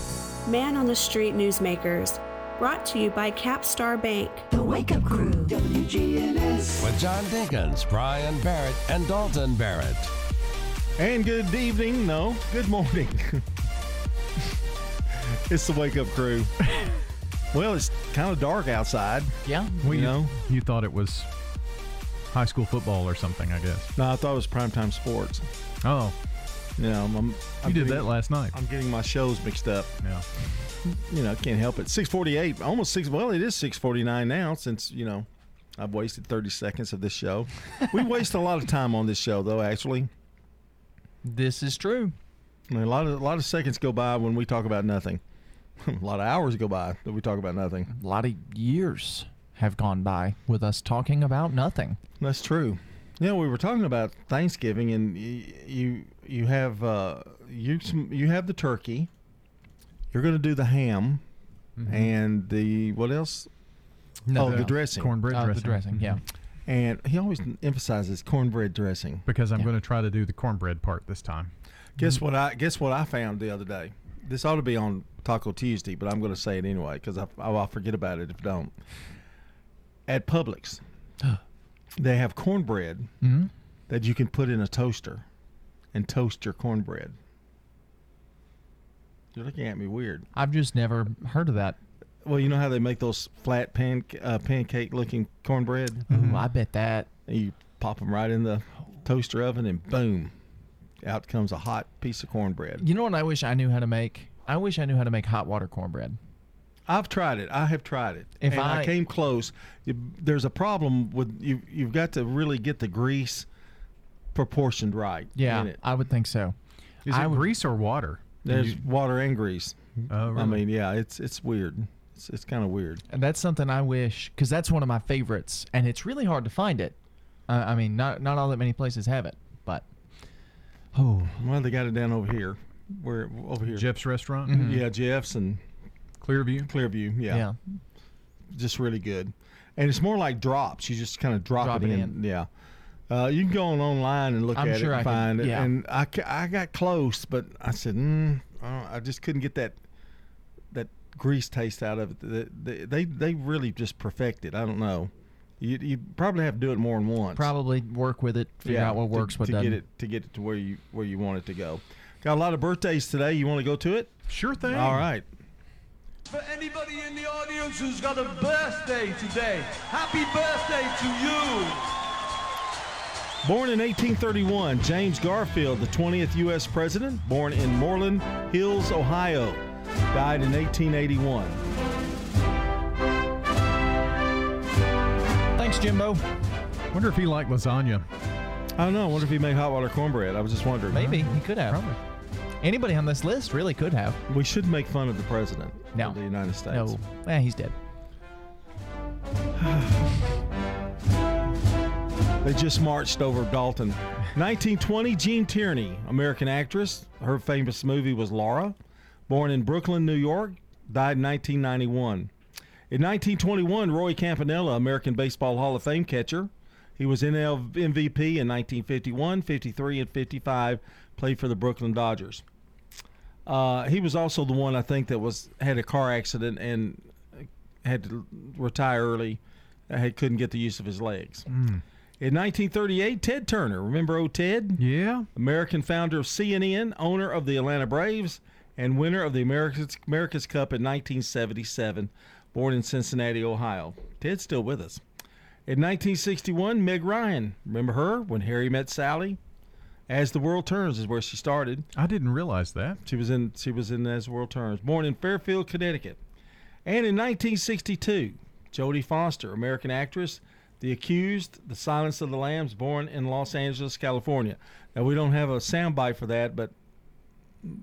Man on the Street Newsmakers, brought to you by Capstar Bank. The Wake Up Crew, WGNS. With John Dinkins, Brian Barrett, and Dalton Barrett. And good evening. No, good morning. *laughs* it's the Wake Up Crew. well, it's kind of dark outside. Yeah. Well, you you, know. you thought it was high school football or something, I guess. No, I thought it was primetime sports. Oh, Yeah, I'm, I'm, you I'm did getting- that last night. I'm getting my shows mixed up. Yeah. You know, can't help it. 648, almost 6. Well, it is 649 now since, you know, I've wasted 30 seconds of this show. we *laughs* waste a lot of time on this show, though, actually. This is true. I mean, a lot of a lot of seconds go by when we talk about nothing. *laughs* a lot of hours go by that we talk about nothing. A lot of years have gone by with us talking about nothing. That's true. Yeah, we were talking about Thanksgiving, and you you have uh, you some, you have the turkey. You're going to do the ham, mm-hmm. and the what else? No, oh, the- the dressing. Cornbread Oh, the dressing. dressing, yeah. Mm-hmm. And he always emphasizes cornbread dressing. Because I'm going to try to do the cornbread part this time. Guess mm-hmm. what I guess what I found the other day. This ought to be on Taco Tuesday, but I'm going to say it anyway because I, I'll forget about it if I don't. At Publix, *gasps* they have cornbread Mhm. that you can put in a toaster and toast your cornbread. You're looking at me weird. I've just never heard of that. Well, you know how they make those flat pan uh, pancake looking cornbread? Ooh, I bet that. And you pop them right in the toaster oven, and boom, out comes a hot piece of cornbread. You know what I wish I knew how to make? I wish I knew how to make hot water cornbread. I've tried it. I have tried it. If and I, I- came close, you, there's a problem with you. You've got to really get the grease proportioned right. Yeah, in it. I would think so. Is I it would- grease or water? There's You- water and grease. Oh, I mean, yeah, it's it's weird. It's it's kind of weird. And that's something I wish, because that's one of my favorites, and it's really hard to find it. Uh, I mean, not not all that many places have it, but oh, Well, they got it down over here. Where over here? Jeff's restaurant? Mhm. Yeah, Jeff's and Clearview? Clearview. Yeah. yeah. just really good. And it's more like drops. You just kind of drop, Drop it, it in. in. Yeah. Uh, you can go on online and look I'm at sure it I and can- find it. yeah. And I, I got close, but I said, mm, uh, I just couldn't get that that grease taste out of it. The- the- They they really just perfected. it. I don't know. You you probably have to do it more than once. Probably work with it, figure out what to- works, what to doesn't. get it to get it to where you where you want it to go. Got a lot of birthdays today. You want to go to it? Sure thing. All right. For anybody in the audience who's got a birthday today, happy birthday to you. Born in 1831, James Garfield, the 20th U.S. President, born in Moreland Hills, Ohio, died in 1881. Thanks, Jimbo. Wonder if he liked lasagna. I don't know. I wonder if he made hot water cornbread. I was just wondering. Maybe he could have. Anybody on this list really could have. We should make fun of the president No. of the United States. No, eh, he's dead. *sighs* They just marched over Dalton. 1920, Gene Tierney, American actress. Her famous movie was Laura. Born in Brooklyn, New York, died in 1991. In 1921, Roy Campanella, American Baseball Hall of Fame catcher. He was NL MVP in 1951, 53, and 55. Played for the Brooklyn Dodgers. Uh, he was also the one I think that was had a car accident and had to retire early. He couldn't get the use of his legs. In 1938, Ted Turner, remember old Ted? Yeah. American founder of CNN, owner of the Atlanta Braves, and winner of the America's, America's Cup in 1977, born in Cincinnati, Ohio. Ted's still with us. In 1961, Meg Ryan, remember her when Harry met Sally? As the World Turns is where she started. I didn't realize that. She was in she was in As the World Turns. Born in Fairfield, Connecticut. And in 1962, Jodie Foster, American actress, The Accused, The Silence of the Lambs, born in Los Angeles, California. Now we don't have a soundbite for that, but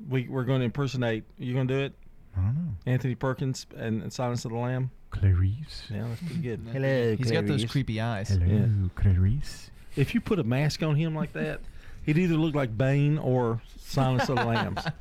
we we're going to impersonate. You going to do it? I don't know. Anthony Perkins and, and Silence of the Lamb. Clarice. Yeah, that's pretty good. Hello, He's got those creepy eyes. Hello, Yeah. Clarice. If you put a mask on him like that, he'd either looked like Bane or Silence of the Lambs. *laughs*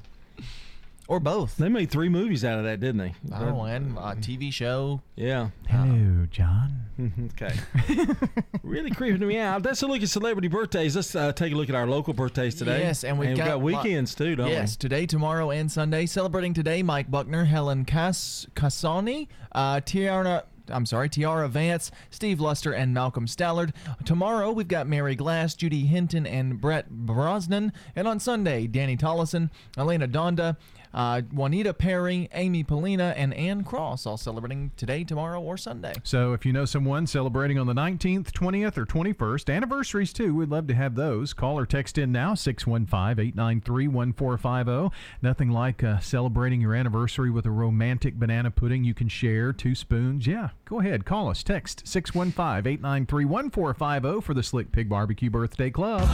Or both. They made three movies out of that, didn't they? Oh, and a TV show. Yeah. Hello, John. *laughs* okay. *laughs* really creeping me out. That's a look at celebrity birthdays. Let's uh, take a look at our local birthdays today. Yes, and we've got, lo- weekends too, don't yes, today, tomorrow, and Sunday. Celebrating today, Mike Buckner, Helen Cas- Cassani, uh, Tiara. I'm sorry, Tiara Vance, Steve Luster, and Malcolm Stallard. Tomorrow, we've got Mary Glass, Judy Hinton, and Brett Brosnan. And on Sunday, Danny Tollison, Elena Donda, uh, Juanita Perry, Amy Polina, and Ann Cross, all celebrating today, tomorrow, or Sunday. So if you know someone celebrating on the 19th, 20th, or 21st, anniversaries too, we'd love to have those. Call or text in now, 615-893-1450. oh. Nothing like uh, celebrating your anniversary with a romantic banana pudding you can share, two spoons. Yeah, go ahead, call us. Text 615-893-1450 oh for the Slick Pig Barbecue Birthday Club.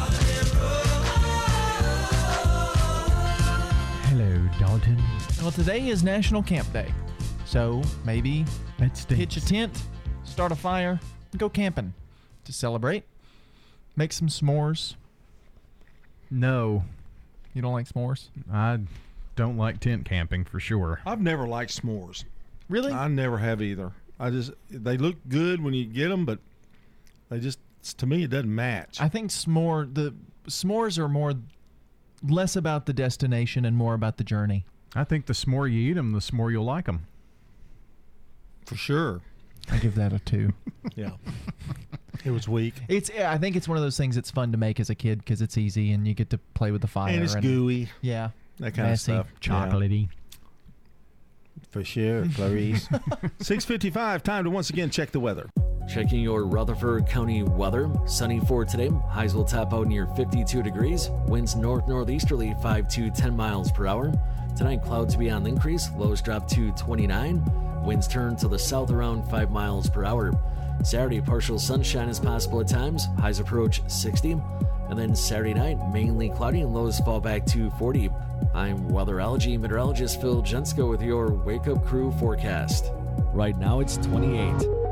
Hello, Dalton. Well, today is National Camp Day. So maybe Let's pitch a tent, start a fire, and go camping to celebrate. Make some s'mores. No. You don't like s'mores? I don't like tent camping for sure. I've never liked s'mores. Really? I never have either. I just they look good when you get them, but they just to me it doesn't match. I think s'more the s'mores are more less about the destination and more about the journey. I think the s'more you eat them, the more you'll like them. For sure. I give that a two. *laughs* Yeah. it was weak. It's. Eh, I think it's one of those things that's fun to make as a kid because it's easy and you get to play with the fire. And it's gooey. Yeah. That kind Messy. of stuff. Chocolatey. For sure, Clarice. *laughs* 655, time to once again check the weather. Checking your Rutherford County weather. Sunny for today. Highs will top out near 52 degrees. Winds north northeasterly 5 to 10 miles per hour. Tonight, clouds be on the increase. Lows drop to 29. Winds turn to the south around 5 miles per hour. Saturday, partial sunshine is possible at times. Highs approach 60. And then Saturday night, mainly cloudy and lows fall back to 40. I'm weather weatherology meteorologist Phil Jensko with your Wake Up Crew forecast. Right now, it's 28.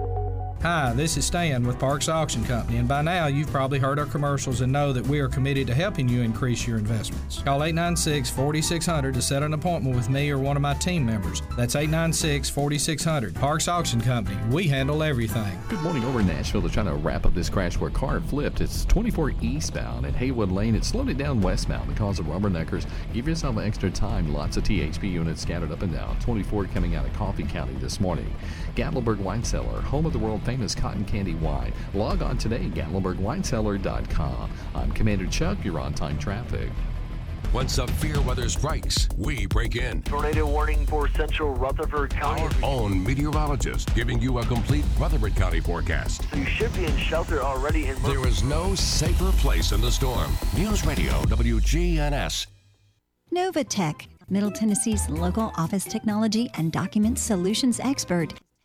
Hi, this is Stan with Parks Auction Company, and by now you've probably heard our commercials and know that we are committed to helping you increase your investments. Call 896 4600 to set an appointment with me or one of my team members. That's 896 4600. Parks Auction Company, we handle everything. Good morning over in Nashville. They're trying to wrap up this crash where a car flipped. It's 24 eastbound at Haywood Lane. It slowed it down westbound because of rubberneckers. Give yourself extra time. Lots of THP units scattered up and down. 24 coming out of Coffee County this morning. Gatlinburg Wine Cellar, home of the world famous cotton candy wine. Log on today, GatlinburgWineCellar.com. I'm Commander Chuck. You're on time traffic. When severe weather strikes, we break in. Tornado warning for central Rutherford County. Our own meteorologist giving you a complete Rutherford County forecast. So you should be in shelter already in There is no safer place in the storm. News Radio WGNS. Novatech, Middle Tennessee's local office technology and document solutions expert.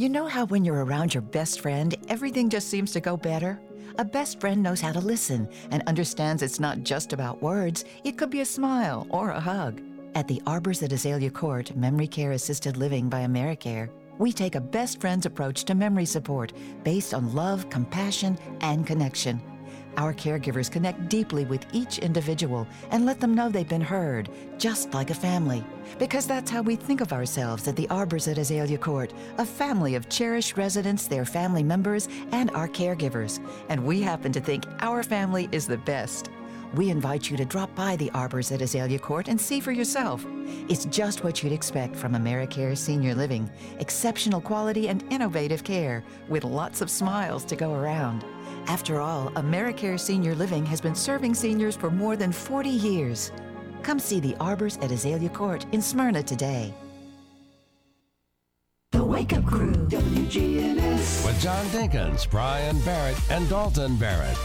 You know how when you're around your best friend, everything just seems to go better? A best friend knows how to listen and understands it's not just about words, it could be a smile or a hug. At the Arbors at Azalea Court Memory Care Assisted Living by AmeriCare, we take a best friend's approach to memory support based on love, compassion, and connection. Our caregivers connect deeply with each individual and let them know they've been heard, just like a family. Because that's how we think of ourselves at the Arbors at Azalea Court a family of cherished residents, their family members, and our caregivers. And we happen to think our family is the best. We invite you to drop by the Arbors at Azalea Court and see for yourself. It's just what you'd expect from AmeriCare Senior Living exceptional quality and innovative care, with lots of smiles to go around. After all, AmeriCare Senior Living has been serving seniors for more than 40 years. Come see the Arbors at Azalea Court in Smyrna today. The Wake Up Crew, WGNS. With John Dinkins, Brian Barrett, and Dalton Barrett.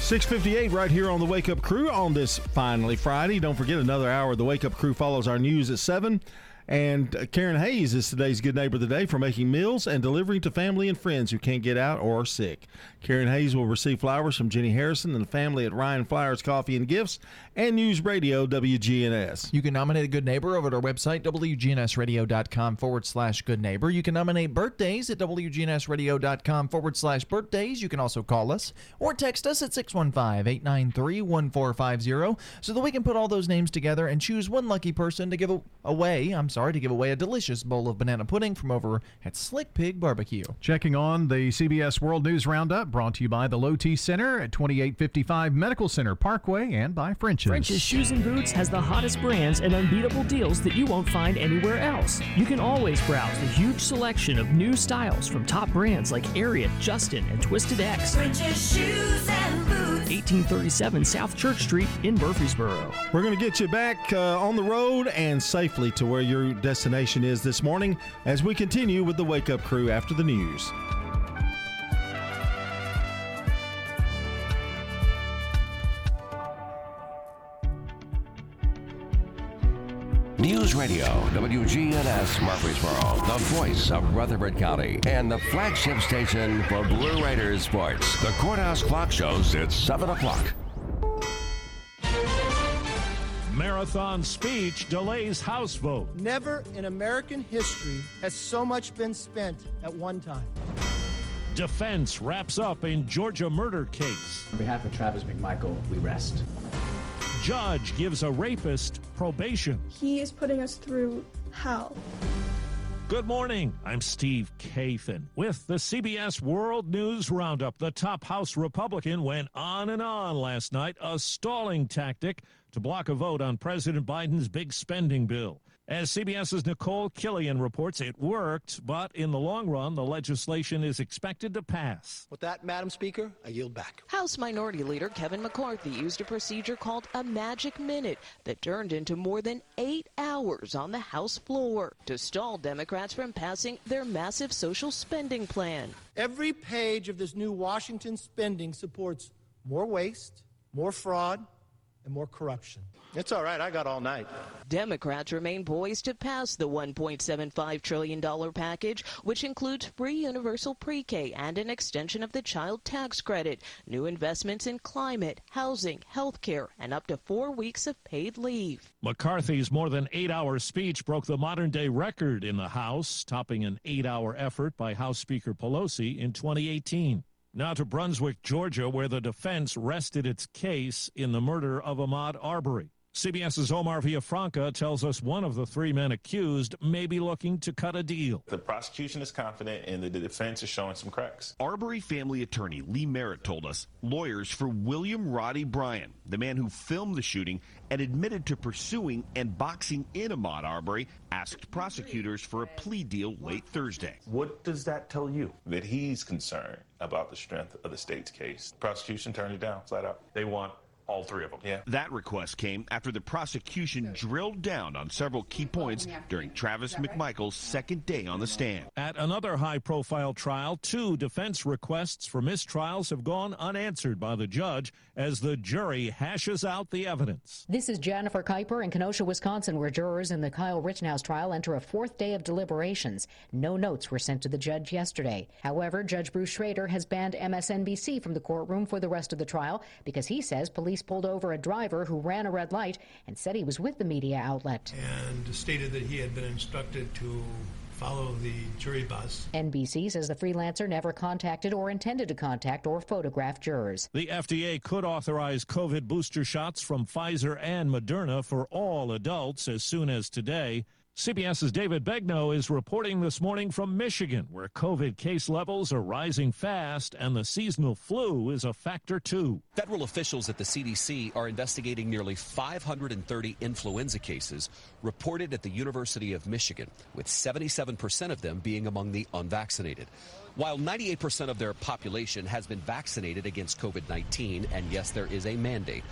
658 right here on the Wake Up Crew on this finally Friday. Don't forget another hour the Wake Up Crew follows our news at 7. And Karen Hayes is today's good neighbor of the day for making meals and delivering to family and friends who can't get out or are sick. Karen Hayes will receive flowers from Jenny Harrison and the family at Ryan Flowers Coffee and Gifts and News Radio WGNS. You can nominate a good neighbor over at our website, WGNSradio.com forward slash good neighbor. You can nominate birthdays at WGNSradio.com forward slash birthdays. You can also call us or text us at 615 893 1450 so that we can put all those names together and choose one lucky person to give away. I'm sorry, to give away a delicious bowl of banana pudding from over at Slick Pig Barbecue. Checking on the CBS World News Roundup, brought to you by the Low T Center at 2855 Medical Center Parkway and by French's. French's Shoes and Boots has the hottest brands and unbeatable deals that you won't find anywhere else. You can always browse the huge selection of new styles from top brands like Ariat, Justin, and Twisted X. French's Shoes and Boots. 1837 South Church Street in Murfreesboro. We're going to get you back uh, on the road and safely to where your destination is this morning as we continue with the Wake Up Crew after the news. News Radio, WGNS Murfreesboro, the voice of Rutherford County, and the flagship station for Blue Raiders sports. The Courthouse Clock shows it's 7 o'clock. Marathon speech delays House vote. Never in American history has so much been spent at one time. Defense wraps up in Georgia murder case. On behalf of Travis McMichael, we rest. Judge gives a rapist probation. He is putting us through hell. Good morning. I'm Steve Kathan with the CBS World News Roundup. The top House Republican went on and on last night, a stalling tactic to block a vote on President Biden's big spending bill. As CBS's Nikole Killion reports, it worked, but in the long run, the legislation is expected to pass. With that, Madam Speaker, I yield back. House Minority Leader Kevin McCarthy used a procedure called a magic minute that turned into more than eight hours on the House floor to stall Democrats from passing their massive social spending plan. Every page of this new Washington spending supports more waste, more fraud, and more corruption. It's all right. I got all night. Democrats remain poised to pass the $1.75 trillion package, which includes free universal pre K and an extension of the child tax credit, new investments in climate, housing, health care, and up to four weeks of paid leave. McCarthy's more than eight hour speech broke the modern day record in the House, topping an eight hour effort by House Speaker Pelosi in 2018. Now to Brunswick, Georgia, where the defense rested its case in the murder of Ahmaud Arbery. CBS's Omar Villafranca tells us one of the three men accused may be looking to cut a deal. The prosecution is confident and the defense is showing some cracks. Arbery family attorney Lee Merritt told us lawyers for William Roddie Bryan, the man who filmed the shooting and admitted to pursuing and boxing in Ahmaud Arbery, asked prosecutors for a plea deal late Thursday. What does that tell you? That he's concerned about the strength of the state's case. Prosecution turned it down flat out. They want all three of them. Yeah. That request came after the prosecution drilled down on several key points during Travis McMichael's second day on the stand. At another high profile trial, two defense requests for mistrials have gone unanswered by the judge as the jury hashes out the evidence. This is Jennifer Kuiper in Kenosha, Wisconsin, where jurors in the Kyle Rittenhouse trial enter a fourth day of deliberations. No notes were sent to the judge yesterday. However, Judge Bruce Schroeder has banned MSNBC from the courtroom for the rest of the trial because he says police pulled over a driver who ran a red light and said he was with the media outlet. and stated that he had been instructed to follow the jury bus. NBC says the freelancer never contacted or intended to contact or photograph jurors. The FDA could authorize COVID booster shots from Pfizer and Moderna for all adults as soon as today. CBS's David Begnaud is reporting this morning from Michigan, where COVID case levels are rising fast and the seasonal flu is a factor too. Federal officials at the CDC are investigating nearly 530 influenza cases reported at the University of Michigan, with 77% of them being among the unvaccinated. While 98% of their population has been vaccinated against COVID 19, and yes, there is a mandate,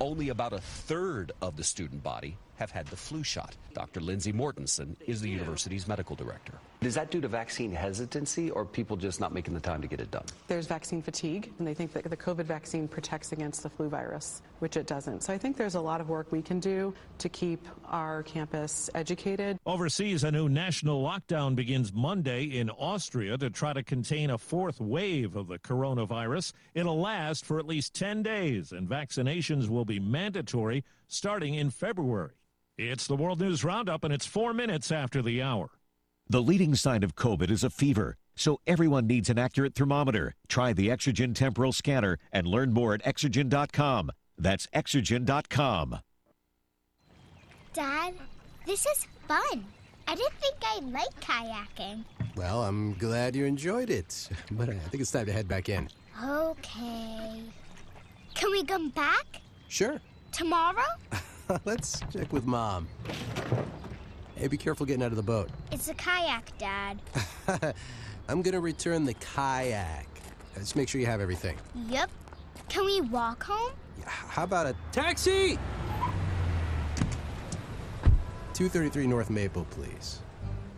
only about a third of the student body have had the flu shot. Dr. Lindsay Mortensen is the university's medical director. Is that due to vaccine hesitancy or people just not making the time to get it done? There's vaccine fatigue, and they think that the COVID vaccine protects against the flu virus, which it doesn't. So I think there's a lot of work we can do to keep our campus educated. Overseas, a new national lockdown begins Monday in Austria to try to contain a fourth wave of the coronavirus. It'll last for at least 10 days, and vaccinations will be mandatory starting in February. It's the World News Roundup, and it's four minutes after the hour. The leading sign of COVID is a fever, so everyone needs an accurate thermometer. Try the Exergen temporal scanner and learn more at exergen.com. That's exergen.com. Dad, this is fun. I didn't think I'd like kayaking. Well, I'm glad you enjoyed it, *laughs* but I think it's time to head back in. Okay. Can we come back Sure. tomorrow? *laughs* *laughs* Let's check with Mom. Hey, be careful getting out of the boat. It's a kayak, Dad. *laughs* I'm gonna return the kayak. Just make sure you have everything. Yep. Can we walk home? How about a taxi? 233 North Maple, please.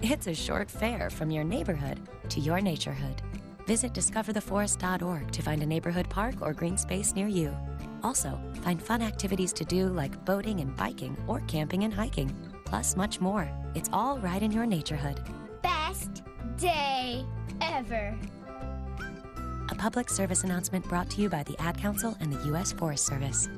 It's a short fare from your neighborhood to your naturehood. Visit discovertheforest.org to find a neighborhood park or green space near you. Also, find fun activities to do like boating and biking or camping and hiking, plus much more. It's all right in your naturehood. Best day ever. A public service announcement brought to you by the Ad Council and the U.S. Forest Service.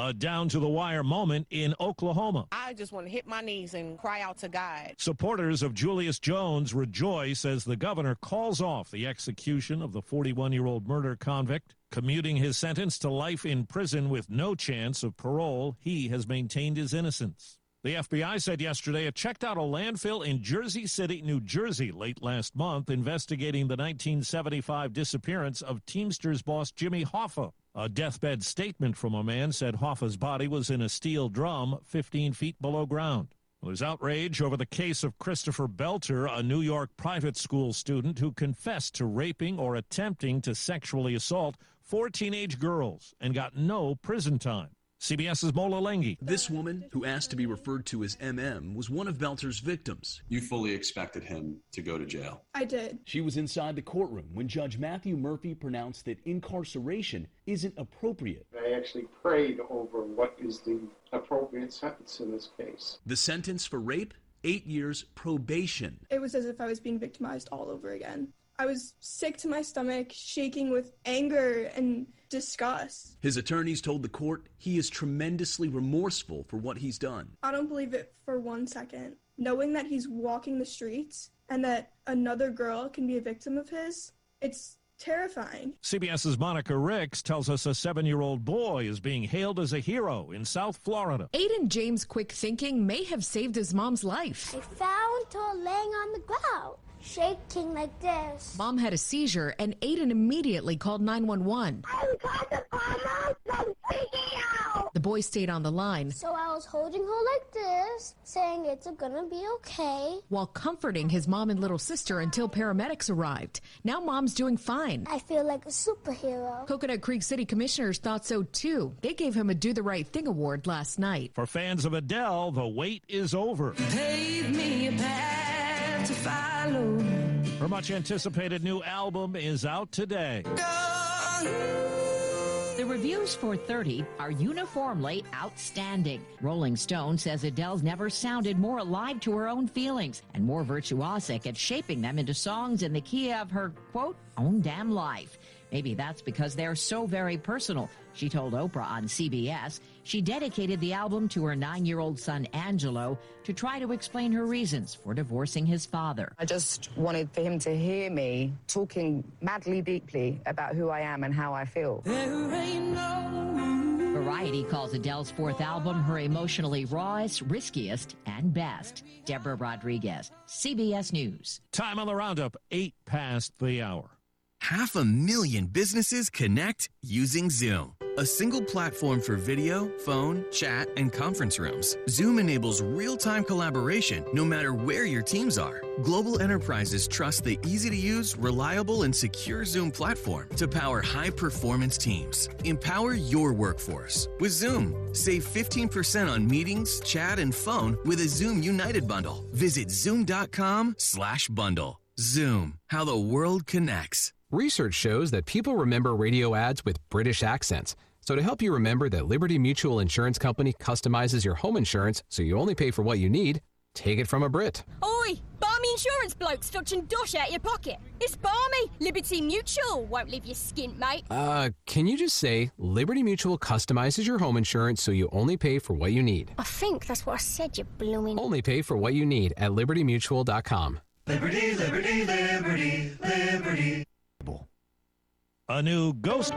A down to the wire moment in Oklahoma. I just want to hit my knees and cry out to God. Supporters of Julius Jones rejoice as the governor calls off the execution of the 41 year old murder convict. Commuting his sentence to life in prison with no chance of parole, he has maintained his innocence. The FBI said yesterday it checked out a landfill in Jersey City, New Jersey, late last month, investigating the 1975 disappearance of Teamsters boss Jimmy Hoffa. A deathbed statement from a man said Hoffa's body was in a steel drum 15 feet below ground. There's outrage over the case of Christopher Belter, a New York private school student who confessed to raping or attempting to sexually assault four teenage girls and got no prison time. CBS's Mola Lenghi. This woman, who asked to be referred to as MM, was one of Belter's victims. You fully expected him to go to jail. I did. She was inside the courtroom when Judge Matthew Murphy pronounced that incarceration isn't appropriate. I actually prayed over what is the appropriate sentence in this case. The sentence for rape? Eight years probation. It was as if I was being victimized all over again. I was sick to my stomach, shaking with anger and disgust. His attorneys told the court he is tremendously remorseful for what he's done. I don't believe it for one second. Knowing that he's walking the streets and that another girl can be a victim of his, it's terrifying. CBS's Monica Ricks tells us a seven year old boy is being hailed as a hero in South Florida. Aiden James' quick thinking may have saved his mom's life. I found her laying on the ground, shaking like this. Mom had a seizure, and Aiden immediately called 911. I'm going to call mom from freaking out. The boy stayed on the line So I was holding her like this, saying it's gonna be okay. while comforting his mom and little sister until paramedics arrived. Now mom's doing fine. I feel like a superhero. Coconut Creek City Commissioners thought so too. They gave him a Do the Right Thing award last night. For fans of Adele, the wait is over. Pave me a path to follow. Her much anticipated new album is out today. The reviews for 30 are uniformly outstanding. Rolling Stone says Adele's never sounded more alive to her own feelings and more virtuosic at shaping them into songs in the key of her, quote, own damn life. Maybe that's because they're so very personal. She told Oprah on CBS she dedicated the album to her nine year old son Angelo to try to explain her reasons for divorcing his father. I just wanted for him to hear me talking madly deeply about who I am and how I feel. Variety calls Adele's fourth album her emotionally rawest, riskiest, and best. Deborah Rodriguez, CBS News. Time on the roundup, eight past the hour. Half a million businesses connect using Zoom, a single platform for video, phone, chat, and conference rooms. Zoom enables real time collaboration no matter where your teams are. Global enterprises trust the easy to use, reliable, and secure Zoom platform to power high performance teams. Empower your workforce with Zoom. Save 15% on meetings, chat, and phone with a Zoom United bundle. Visit zoom.com/slash bundle. Zoom, how the world connects. Research shows that people remember radio ads with British accents. So, to help you remember that Liberty Mutual Insurance Company customizes your home insurance so you only pay for what you need, take it from a Brit. Oi, barmy insurance bloke stretching dosh out your pocket. It's barmy. Liberty Mutual won't leave you skint, mate. Uh, can you just say Liberty Mutual customizes your home insurance so you only pay for what you need? I think that's what I said, you blooming. Only pay for what you need at libertymutual.com. Liberty, liberty, liberty, liberty. A new ghost.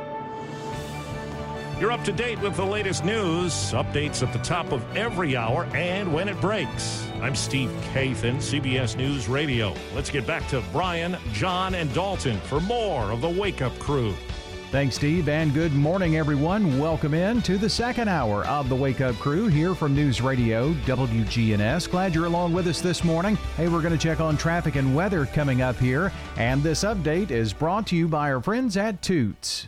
You're up to date with the latest news, updates at the top of every hour, and when it breaks. I'm Steve Kathan, CBS News Radio. Let's get back to Brian, John, and Dalton for more of the Wake Up Crew. Thanks, Steve, and good morning, everyone. Welcome in to the second hour of the Wake Up Crew here from News Radio WGNS. Glad you're along with us this morning. Hey, we're going to check on traffic and weather coming up here, and this update is brought to you by our friends at Toots.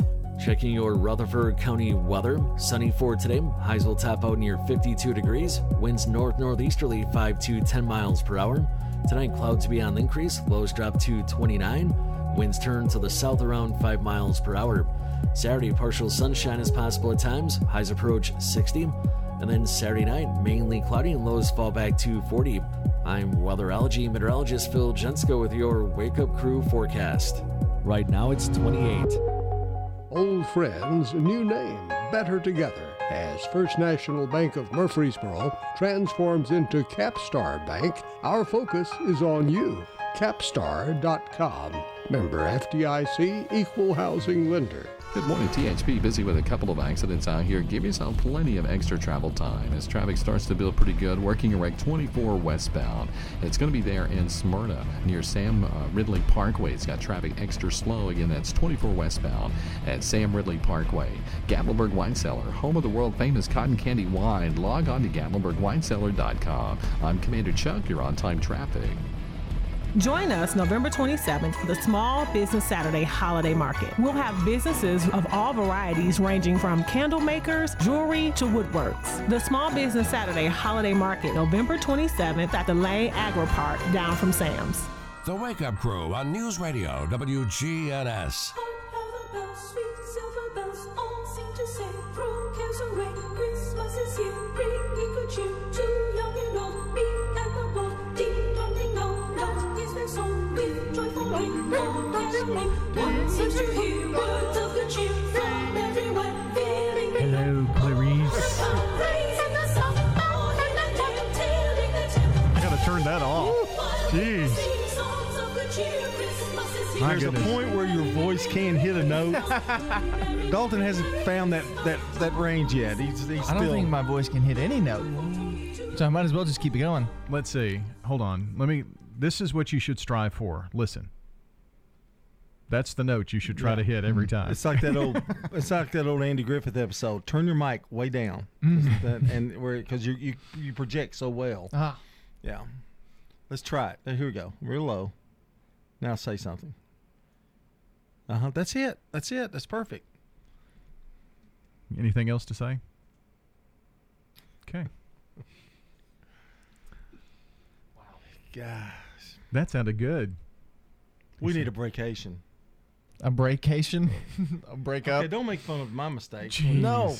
Checking your Rutherford County weather. Sunny for today. Highs will top out near 52 degrees. Winds north northeasterly 5 to 10 miles per hour. Tonight, clouds be on the increase. Lows drop to 29. Winds turn to the south around 5 miles per hour. Saturday, partial sunshine is possible at times. Highs approach 60. And then Saturday night, mainly cloudy and lows fall back to 40. I'm weather weatherology meteorologist Phil Jensko with your Wake Up Crew forecast. Right now, it's 28. Old friends, new name, better together. As First National Bank of Murfreesboro transforms into Capstar Bank, our focus is on you. Capstar.com. Member FDIC Equal Housing Lender. Good morning, THP. Busy with a couple of accidents out here. Give yourself plenty of extra travel time as traffic starts to build pretty good. Working a wreck 24 westbound. It's going to be there in Smyrna near Sam uh, Ridley Parkway. It's got traffic extra slow. Again, that's 24 westbound at Sam Ridley Parkway. Gatlinburg Wine Cellar, home of the world famous cotton candy wine. Log on to GatlinburgWineCellar.com. I'm Commander Chuck. You're on time traffic. Join us November 27th for the Small Business Saturday Holiday Market. We'll have businesses of all varieties ranging from candle makers, jewelry to woodworks. The Small Business Saturday Holiday Market, November 27th at the Lane Agri-Park down from Sam's. The Wake Up Crew on News Radio WGNS. My There's goodness. a point where your voice can hit a note. *laughs* Dalton hasn't found that, that, that range yet. He's, he's I don't still. think my voice can hit any note. So I might as well just keep it going. Let's see. Hold on. Let me. This is what you should strive for. Listen. That's the note you should try Yeah. to hit every time. It's like that old. *laughs* it's like that old Andy Griffith episode. Turn your mic way down, Mm. That- and where because you you you project so well. Ah. Yeah. Let's try it. Here we go. Real low. Now say something. Uh huh. That's it. That's it. That's perfect. Anything else to say? Okay. Wow. *laughs* Gosh. That sounded good. We need a breakation. A breakation? *laughs* a break Okay, up? don't make fun of my mistake. No.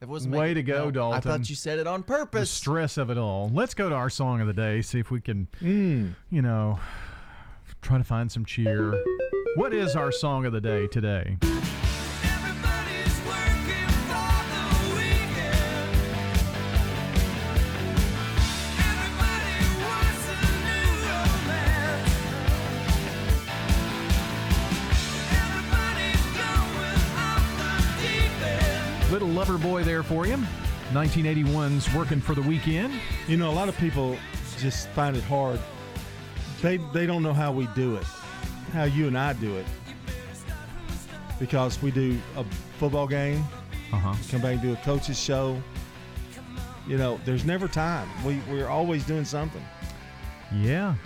It was Way to go, no, Dalton. I thought you said it on The purpose. stress of it all. Let's go to our song of the day. See if we can, Mm. you know, try to find some cheer. What is our song of the day today? Little lover boy there for you. 1981's Working for the Weekend. You know, a lot of people just find it hard. They they don't know how we do it, how you and I do it, because we do a football game, uh-huh. come back and do a coach's show. You know, there's never time. We we're always doing something Yeah.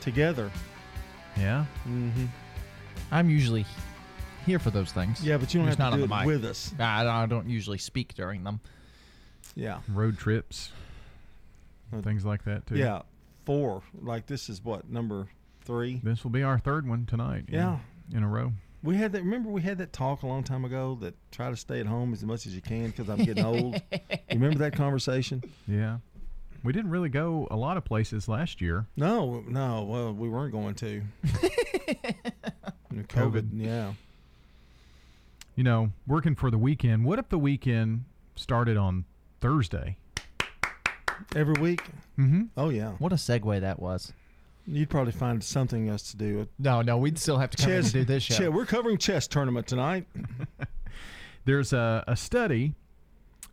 together. Yeah. Mm-hmm. I'm usually here for those things. Yeah, but you don't Just have to do it with us. I, I don't usually speak during them. Yeah. Road trips. Things like that, too. Yeah, four. Like this is what number three. This will be our third one tonight. Yeah. In a row. We had that. Remember, we had that talk a long time ago that try to stay at home as much as you can because I'm getting old. You remember that conversation? Yeah. We didn't really go a lot of places last year. No, no. Well, we weren't going to. *laughs* COVID, COVID. yeah. You know, working for the weekend. What if the weekend started on Thursday? Every week. Mm-hmm. Oh yeah. What a segue that was. You'd probably find something else to do. No, no, we'd still have to come in and do this show. chess- we're covering chess tournament tonight. *laughs* There's a, a study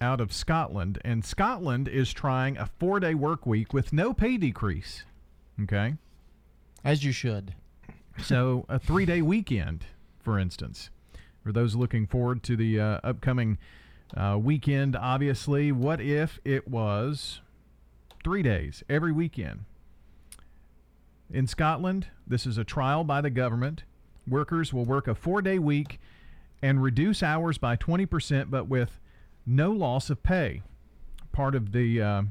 out of Scotland, and Scotland is trying a four day work week with no pay decrease. Okay. As you should. So, a three day weekend, for instance, for those looking forward to the uh, upcoming uh, weekend, obviously, what if it was three days every weekend? In Scotland, this is a trial by the government. Workers will work a four day week and reduce hours by 20%, but with no loss of pay. Part of the uh,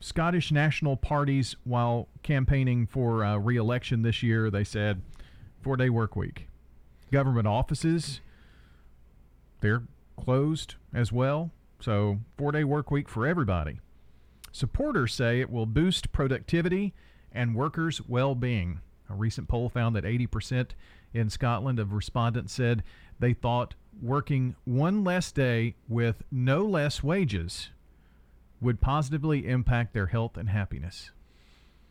Scottish National Parties, while campaigning for uh, re election this year, they said four day work week. Government offices, they're closed as well. So, four day work week for everybody. Supporters say it will boost productivity and workers' well being. A recent poll found that 80% in Scotland of respondents said they thought working one less day with no less wages would positively impact their health and happiness.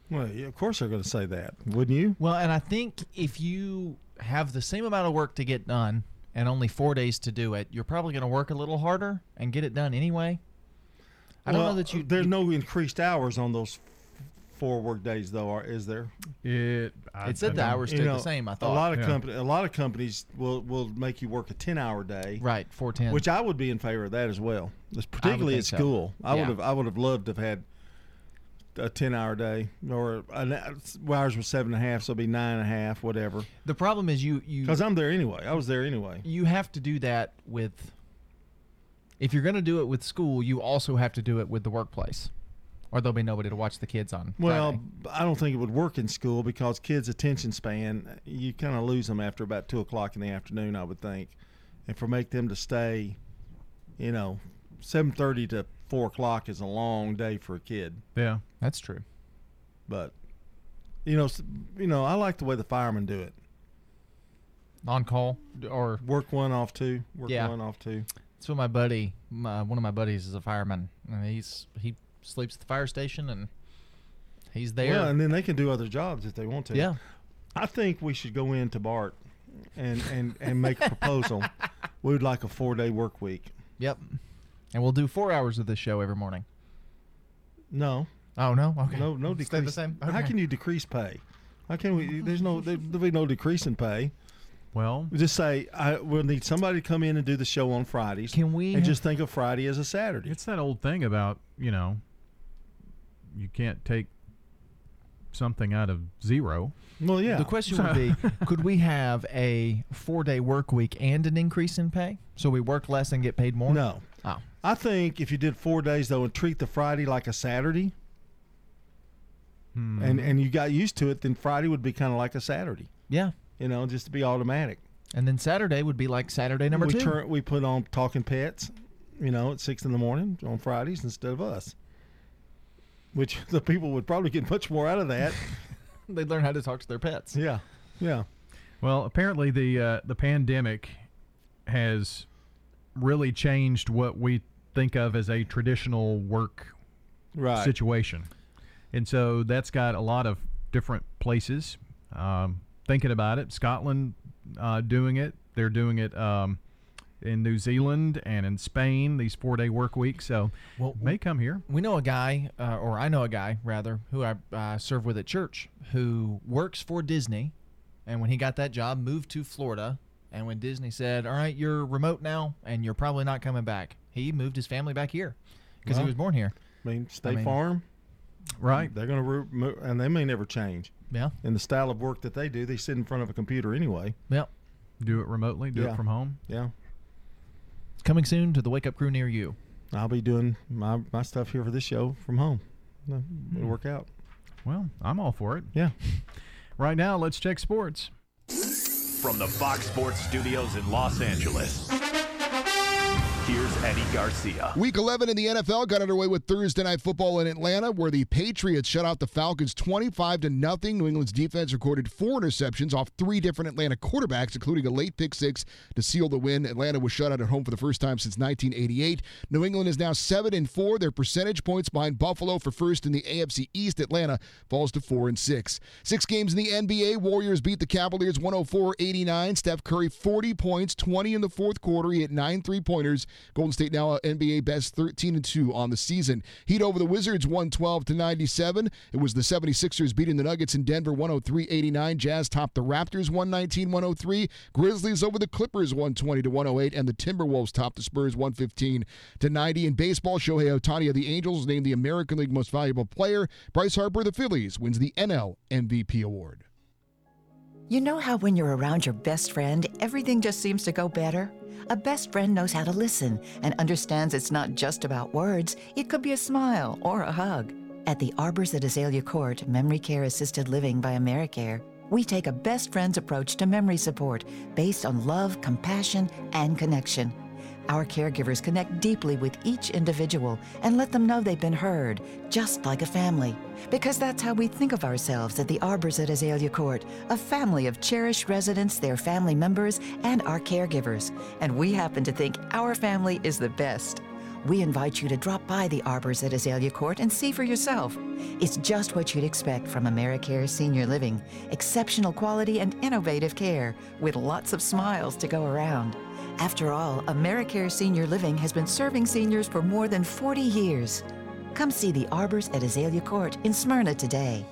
Well, of course they're going to say that, wouldn't you? Well, and I think if you have the same amount of work to get done and only four days to do it, you're probably going to work a little harder and get it done anyway. I don't Well, know that you. There's no increased hours on those four work days, though, are, is there? It. It said the hours You stayed know, the same. I thought. A lot of Yeah. company, a lot of companies will will make you work a ten hour day, right, four ten. which I would be in favor of that as well. It's particularly think at so. school. I Yeah. would have I would have loved to have had a ten hour day or an, well, ours was seven and a half, so it'd be nine and a half, whatever. the problem is you you Because I'm there anyway. I was there anyway. you have to do that with. If you're going to do it with school, you also have to do it with the workplace, or there'll be nobody to watch the kids on. Well, Friday. I don't think it would work in school because kids' attention span, you kind of lose them after about two o'clock in the afternoon, I would think. And for make them to stay, you know, seven thirty to four o'clock is a long day for a kid. Yeah. that's true. But you know, you know, I like the way the firemen do it. On call or Work one off two. Work Yeah. one off two. That's what my buddy, my, one of my buddies, is a fireman, and he's he sleeps at the fire station, and he's there. Well, and then they can do other jobs if they want to. Yeah. I think we should go into Bart and and and make a proposal. *laughs* we would like a four day work week. Yep. And we'll do four hours of this show every morning. No. Oh no. Okay. No, no Stay the same. How can you decrease pay? How can we? There's no. There, there'll be no decrease in pay. Well, We just say I we'll need somebody to come in and do the show on Fridays. Can we? And just think of Friday as a Saturday. it's that old thing about you know, you can't take something out of zero. Well, yeah. The question would be: *laughs* Could we have a four-day work week and an increase in pay, so we work less and get paid more? No. Oh. I think if you did four days though and treat the Friday like a Saturday, Hmm. and and you got used to it, then Friday would be kind of like a Saturday. Yeah. You know, just to be automatic. And then Saturday would be like Saturday number we two. Turn, we put on Talking Pets, you know, at six in the morning on Fridays instead of us. Which *laughs* the people would probably get much more out of that. *laughs* They'd learn how to talk to their pets. yeah, yeah. Well, apparently the uh, the pandemic has really changed what we think of as a traditional work Right. situation, and so that's got a lot of different places um, thinking about it. Scotland uh, doing it. They're doing it um, in New Zealand and in Spain. These four day work weeks. So Well, may come here. We know a guy, uh, or I know a guy rather, who I uh, serve with at church, who works for Disney, and when he got that job, moved to Florida. And when Disney said, "All right, you're remote now, and you're probably not coming back," he moved his family back here because Well, he was born here. I mean, State mean- Farm, Right. They're going to re- mo- and they may never change. Yeah. In the style of work that they do, they sit in front of a computer anyway. Yep. Do it remotely. Do Yeah. it from home. Yeah. Coming soon to the Wake Up Crew near you. I'll be doing my, my stuff here for this show from home. It'll hmm. work out. Well, I'm all for it. Yeah. *laughs* Right now, let's check sports. From the Fox Sports Studios in Los Angeles, here's Eddie Garcia. Week 11 in the NFL got underway with Thursday night football in Atlanta, where the Patriots shut out the Falcons 25 to nothing. New England's defense recorded four interceptions off three different Atlanta quarterbacks, including a late pick six to seal the win. Atlanta was shut out at home for the first time since 1988. New England is now seven and four. Their percentage points behind Buffalo for first in the AFC East. Atlanta falls to four and six. Six games in the NBA. Warriors beat the Cavaliers 104-89. Steph Curry 40 points, 20 in the fourth quarter. He hit nine three pointers. Golden State now uh, NBA best 13 and 2 on the season. Heat over the Wizards 112 to 97. It was the 76ers beating the Nuggets in Denver 103-89. Jazz topped the Raptors 119-103. Grizzlies over the Clippers 120 to 108 and the Timberwolves topped the Spurs 115 to 90. In baseball, Shohei Ohtani of the Angels named the American League Most Valuable Player. Bryce Harper of the Phillies wins the NL MVP award. You know how when you're around your best friend, everything just seems to go better? A best friend knows how to listen and understands it's not just about words, it could be a smile or a hug. At the Arbors at Azalea Court Memory Care Assisted Living by AmeriCare, we take a best friend's approach to memory support based on love, compassion, and connection. Our caregivers connect deeply with each individual and let them know they've been heard, just like a family. Because that's how we think of ourselves at the Arbors at Azalea Court a family of cherished residents, their family members, and our caregivers. And we happen to think our family is the best. We invite you to drop by the Arbors at Azalea Court and see for yourself. It's just what you'd expect from AmeriCare Senior Living exceptional quality and innovative care with lots of smiles to go around. After all, AmeriCare Senior Living has been serving seniors for more than 40 years. Come see the Arbors at Azalea Court in Smyrna today.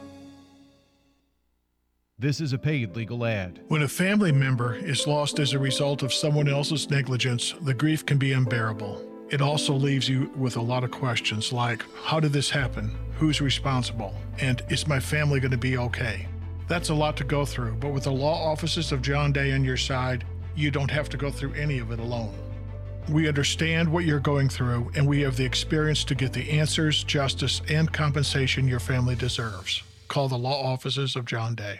This is a paid legal ad. When a family member is lost as a result of someone else's negligence, the grief can be unbearable. It also leaves you with a lot of questions like How did this happen? Who's responsible? And is my family going to be okay? That's a lot to go through, but with the law offices of John Day on your side, you don't have to go through any of it alone. We understand what you're going through, and we have the experience to get the answers, justice, and compensation your family deserves. Call the law offices of John Day.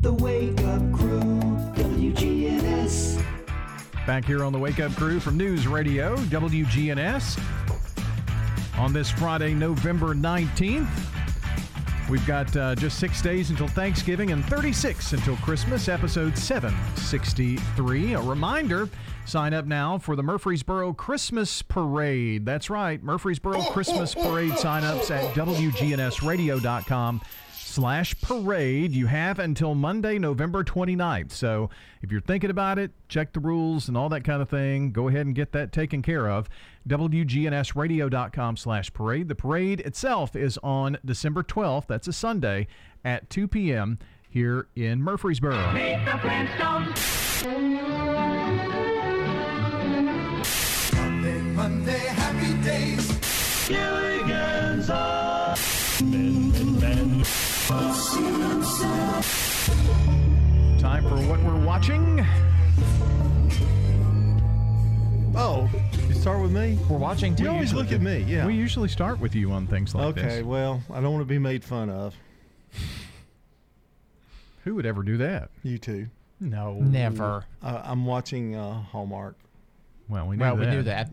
The Wake Up Crew, WGNS. Back here on the Wake Up Crew from News Radio, WGNS. On this Friday, November 19th, we've got uh, just six days until Thanksgiving and 36 until Christmas, episode 763. A reminder sign up now for the Murfreesboro Christmas Parade. That's right, Murfreesboro Christmas Parade signups at WGNSradio.com slash parade. You have until Monday, November 29th. So if you're thinking about it, check the rules and all that kind of thing. Go ahead and get that taken care of. WGNSradio.com slash parade. The parade itself is on December 12th. That's a Sunday at 2 p.m. here in Murfreesboro. Meet the Flintstones. Monday, Monday, happy days. Gilligan's. Time for what we're watching. Oh, you start with me? We're watching TV. You always look at me, yeah. We usually start with you on things like this. okay, well, I don't want to be made fun of. Who would ever do that? You too. No. Never. Uh, I'm watching uh, Hallmark. Well, we knew Well, that. we knew that.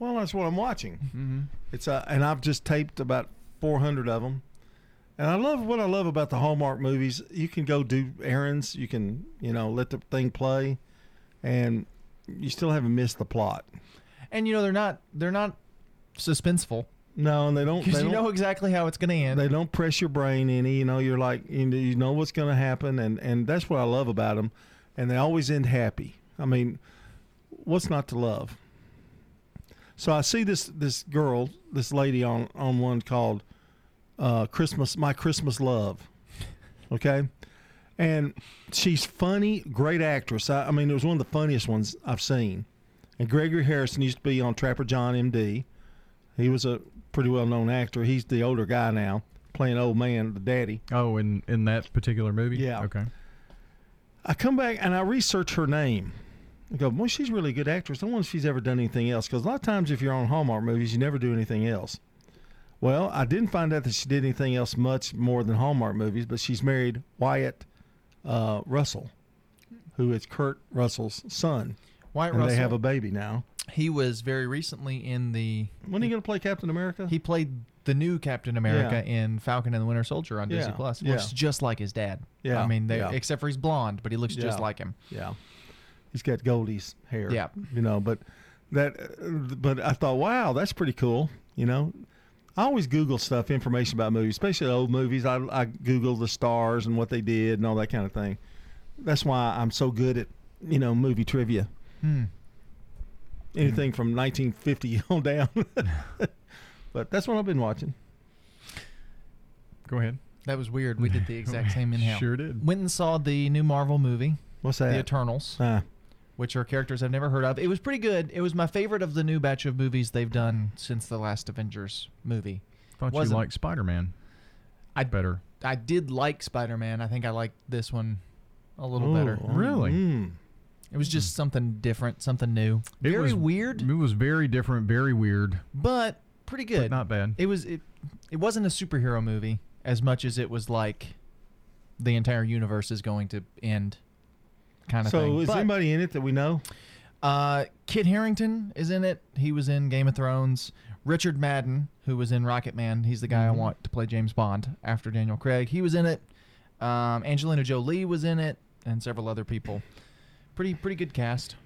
Well, that's what I'm watching. Mm-hmm. It's uh, and I've just taped about 400 of them. And I love what I love about the Hallmark movies. You can go do errands. You can, you know, let the thing play, and you still haven't missed the plot. And you know they're not they're not suspenseful No, and they don't. because you don't- know exactly how it's going to end. They don't press your brain any. You know, you're like you know, you know what's going to happen, and and that's what I love about them. And they always end happy. I mean, what's not to love? So I see this this girl, this lady on on one called uh, Christmas, my Christmas love. Okay, and she's funny, great actress. I, I mean, it was one of the funniest ones I've seen. And Gregory Harrison used to be on Trapper John M.D. He was a pretty well known actor. He's the older guy now, playing old man, the daddy. Oh, in in that particular movie. Yeah. Okay. I come back and I research her name. I go, well, she's a really good actress. I wonder if she's ever done anything else. Because a lot of times, if you're on Hallmark movies, you never do anything else. Well, I didn't find out that she did anything else much more than Hallmark movies, but she's married Wyatt uh, Russell, who is Kurt Russell's son. Wyatt and Russell. They have a baby now. He was very recently in the. When are you going to play Captain America? He played the new Captain America Yeah. in Falcon and the Winter Soldier on Disney Yeah, Plus. yeah. Looks just like his dad. Yeah, I mean, they, yeah. except for he's blonde, but he looks just like him. Yeah, he's got Goldie's hair. Yeah. you know, but that, uh, but I thought, wow, that's pretty cool. You know, I always Google stuff, information about movies, especially old movies. I, I Google the stars and what they did and all that kind of thing. That's why I'm so good at you know movie trivia. Hmm. Anything from 1950 *laughs* on down. *laughs* but that's what I've been watching. Go ahead. That was weird. We did the *laughs* exact same inhale. Sure did. Went and saw the new Marvel movie. What's that? The Eternals. Ah. Which are characters I've never heard of. It was pretty good. It was my favorite of the new batch of movies they've done since the last Avengers movie. Thought Wasn't- you liked Spider Man. I'd better. I did like Spider Man. I think I liked this one a little better. Really? mm. It was just something different, something new. It Very was- weird, It was very different, very weird. but pretty good. not bad. It was it. It wasn't a superhero movie as much as it was like the entire universe is going to end, kind of so thing. is But, anybody in it that we know? Uh, Kit Harington is in it. He was in Game of Thrones. Richard Madden, who was in Rocket Man, he's the guy Mhm. I want to play James Bond after Daniel Craig. He was in it. Um, Angelina Jolie was in it, and several other people. Pretty pretty good cast.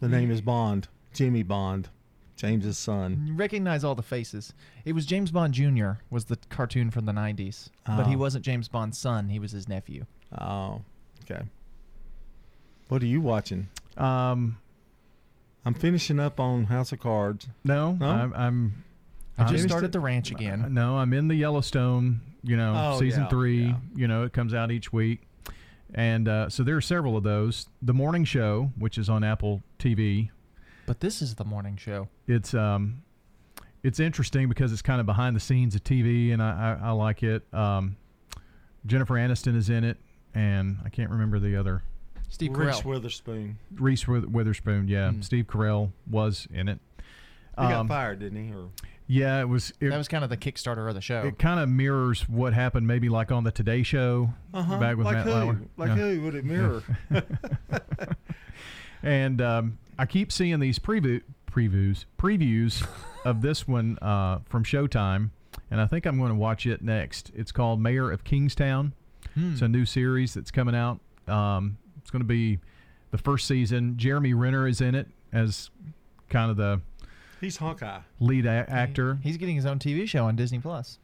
The name is Bond, Jimmy Bond, James's son. You recognize all the faces. It was James Bond Jr. was the cartoon from the '90s, but he Oh. wasn't James Bond's son. He was his nephew. Oh, okay. What are you watching? Um, I'm finishing up on House of Cards. No, No? I'm. I'm I just I'm- started the ranch again. No, I'm in the Yellowstone. You know, Oh, season yeah, three. You know, it comes out each week, and uh, so there are several of those. The morning show, which is on Apple TV, But this is the morning show. it's um, it's interesting because it's kind of behind the scenes of TV, and I I, I like it. Um, Jennifer Aniston is in it, and I can't remember the other. Steve Carell. Reese Witherspoon. Reese Witherspoon, yeah. Steve Carell was in it. He got Um, fired, didn't he? Or Yeah, it was. It, That was kind of the Kickstarter of the show. It kind of mirrors what happened, maybe like on the Today Show Uh-huh. back with Like Matt who? Lauer. Like Yeah. who would it mirror? *laughs* and um, I keep seeing these preview previews previews of this one uh, from Showtime, and I think I'm going to watch it next. It's called Mayor of Kingstown. Hmm. It's a new series that's coming out. Um, it's going to be the first season. Jeremy Renner is in it as kind of the He's Hawkeye. lead a- actor. He's getting his own TV show on Disney Plus.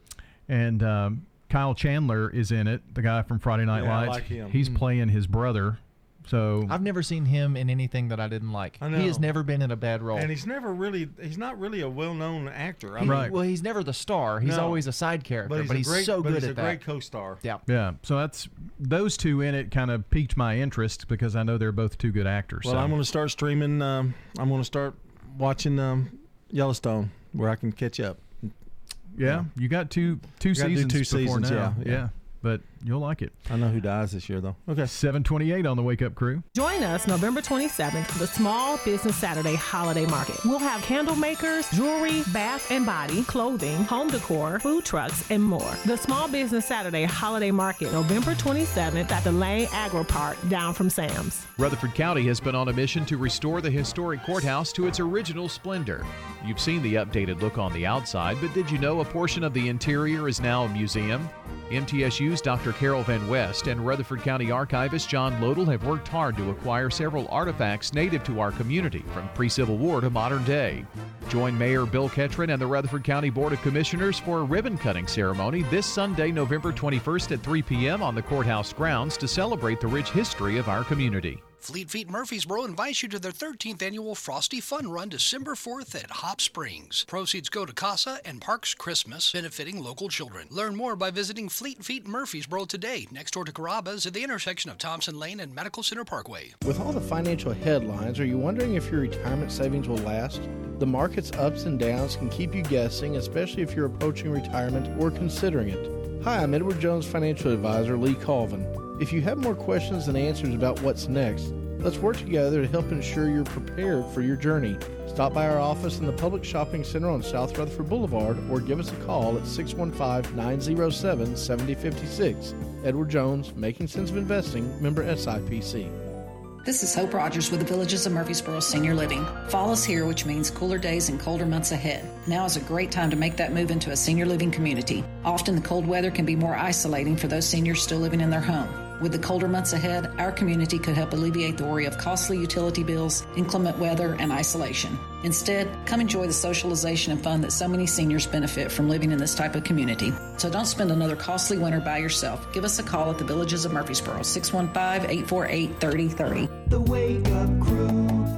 and um, Kyle Chandler is in it, the guy from Friday Night Yeah, I Lights. like him. He's Mm. playing his brother. So I've never seen him in anything that I didn't like. I He has never been in a bad role. And he's never really, he's not really a well-known actor. I He- mean, Well, he's never the star. He's No. always a side character, But but he's he's, a great- so but good he's at a that. great co-star. Yeah. yeah, so that's those two in it kind of piqued my interest because I know they're both two good actors. Well, so. I'm going to start streaming. Um, I'm going to start watching um, Yellowstone where I can catch up. yeah, you got two two Gotta seasons two before seasons, now. yeah, yeah. But you'll like it. I know who dies this year though. Okay, 728 on the Wake Up Crew. Join us November 27th for the Small Business Saturday Holiday Market. We'll have candle makers, jewelry, bath and body, clothing, home decor, food trucks, and more. The Small Business Saturday Holiday Market, November 27th at the Lane Agri-Park down from Sam's. Rutherford County has been on a mission to restore the historic courthouse to its original splendor. You've seen the updated look on the outside, but did you know a portion of the interior is now a museum? MTSU's Dr. Carroll Van West and Rutherford County archivist John Lodl have worked hard to acquire several artifacts native to our community from pre Civil War to modern day. Join Mayor Bill Ketron and the Rutherford County Board of Commissioners for a ribbon cutting ceremony this Sunday, November 21st at 3 p.m. on the courthouse grounds to celebrate the rich history of our community. Fleet Feet Murfreesboro invites you to their 13th annual Frosty Fun Run December 4th at Hop Springs. Proceeds go to CASA and Parks Christmas, benefiting local children. Learn more by visiting Fleet Feet Murfreesboro today, next door to Carrabba's at the intersection of Thompson Lane and Medical Center Parkway. With all the financial headlines, are you wondering if your retirement savings will last? The market's ups and downs can keep you guessing, especially if you're approaching retirement or considering it. Hi, I'm Edward Jones financial advisor Lee Colvin. If you have more questions than answers about what's next, let's work together to help ensure you're prepared for your journey. Stop by our office in the Publix Shopping Center on South Rutherford Boulevard or give us a call at 615 907 7056. Edward Jones, Making Sense of Investing, member SIPC. This is Hope Rogers with the Villages of Murfreesboro Senior Living. Fall is here, which means cooler days and colder months ahead. Now is a great time to make that move into a senior living community. Often the cold weather can be more isolating for those seniors still living in their home. With the colder months ahead, our community could help alleviate the worry of costly utility bills, inclement weather, and isolation. Instead, come enjoy the socialization and fun that so many seniors benefit from living in this type of community. So don't spend another costly winter by yourself. Give us a call at the Villages of Murfreesboro, 615 848 3030. The Wake Up Crew,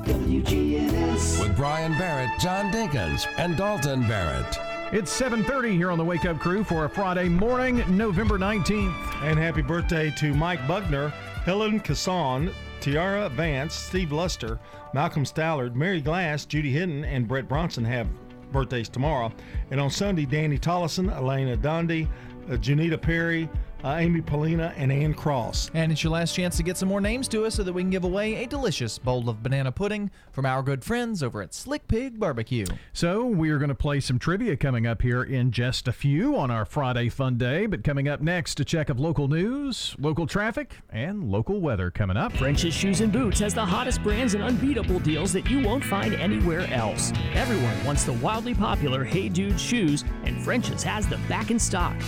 WGNS. With Brian Barrett, John Dinkins, and Dalton Barrett. It's 7:30 here on the Wake Up Crew for a Friday morning, November 19th. And happy birthday to Mike Bugner, Helen Casson, Tiara Vance, Steve Luster, Malcolm Stallard, Mary Glass, Judy Hinton, and Brett Bronson have birthdays tomorrow. And on Sunday, Danny Tollison, Elena Dondi, uh, Janita Perry, uh, Amy Polina, and Ann Cross. And it's your last chance to get some more names to us so that we can give away a delicious bowl of banana pudding from our good friends over at Slick Pig Barbecue. So we are going to play some trivia coming up here in just a few on our Friday Fun Day. But coming up next, a check of local news, local traffic, and local weather coming up. French's Shoes and Boots has the hottest brands and unbeatable deals that you won't find anywhere else. Everyone wants the wildly popular Hey Dude shoes, and French's has them back in stock.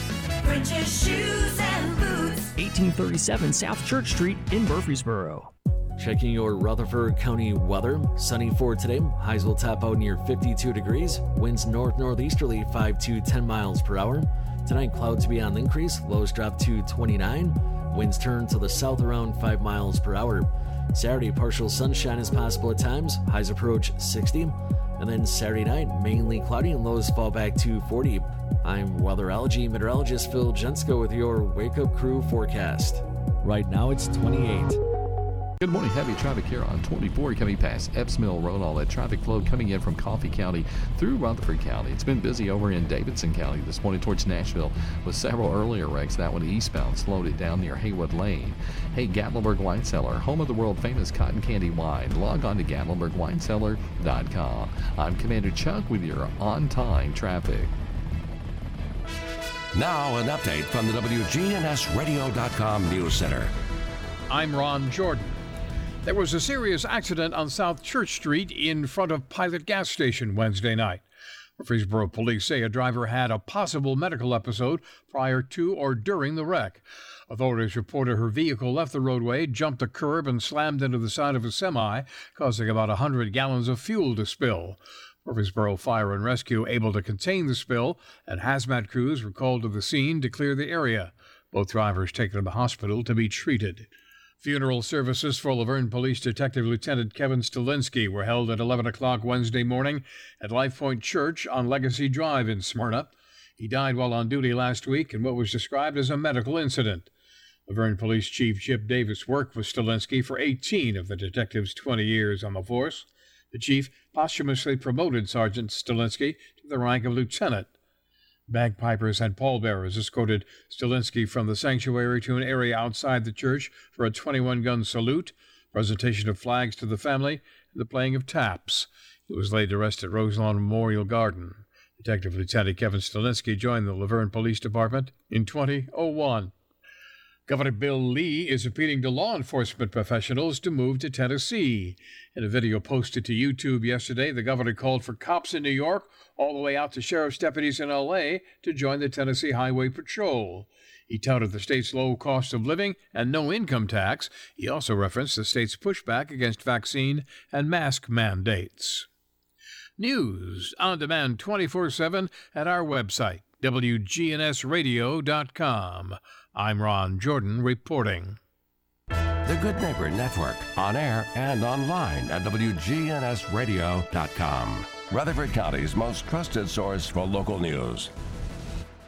French's Shoes and Boots. 1837 South Church Street in Murfreesboro. Checking your Rutherford County weather. Sunny for today. Highs will top out near 52 degrees. Winds north northeasterly 5 to 10 miles per hour. Tonight, clouds be on the increase. Lows drop to 29. Winds turn to the south around 5 miles per hour. Saturday, partial sunshine is possible at times. Highs approach 60. And then Saturday night, mainly cloudy and lows fall back to 40. I'm weather weatherology meteorologist Phil Jensko with your Wake Up Crew forecast. Right now it's 28. Good morning. Heavy traffic here on 24 coming past Epps Mill Road. All that traffic flow coming in from Coffee County through Rutherford County. It's been busy over in Davidson County this morning towards Nashville with several earlier wrecks. That one eastbound slowed it down near Haywood Lane. Hey, Gatlinburg Wine Cellar, home of the world famous cotton candy wine. Log on to GatlinburgWineCellar.com. I'm Commander Chuck with your on time traffic. Now, an update from the WGNSradio.com News Center. I'm Ron Jordan. There was a serious accident on South Church Street in front of Pilot Gas Station Wednesday night. Murfreesboro police say a driver had a possible medical episode prior to or during the wreck. Authorities reported her vehicle left the roadway, jumped a curb, and slammed into the side of a semi, causing about 100 gallons of fuel to spill. Murfreesboro Fire and Rescue able to contain the spill, and hazmat crews were called to the scene to clear the area. Both drivers taken to the hospital to be treated. Funeral services for La Vergne Police Detective Lieutenant Kevin Stalinsky were held at 11 o'clock Wednesday morning at Life Point Church on Legacy Drive in Smyrna. He died while on duty last week in what was described as a medical incident. La Vergne Police Chief Chip Davis worked with Stalinsky for 18 of the detective's 20 years on the force. The chief posthumously promoted Sergeant Stalinsky to the rank of lieutenant. Bagpipers and pallbearers escorted Stalinsky from the sanctuary to an area outside the church for a 21 gun salute, presentation of flags to the family, and the playing of taps. He was laid to rest at Roselawn Memorial Garden. Detective Lieutenant Kevin Stalinsky joined the La Vergne Police Department in 2001. Governor Bill Lee is appealing to law enforcement professionals to move to Tennessee. In a video posted to YouTube yesterday, the governor called for cops in New York, all the way out to sheriff's deputies in LA, to join the Tennessee Highway Patrol. He touted the state's low cost of living and no income tax. He also referenced the state's pushback against vaccine and mask mandates. News on demand 24 7 at our website, WGNSradio.com. I'm Ron Jordan reporting. The Good Neighbor Network, on air and online at WGNSradio.com. Rutherford County's most trusted source for local news.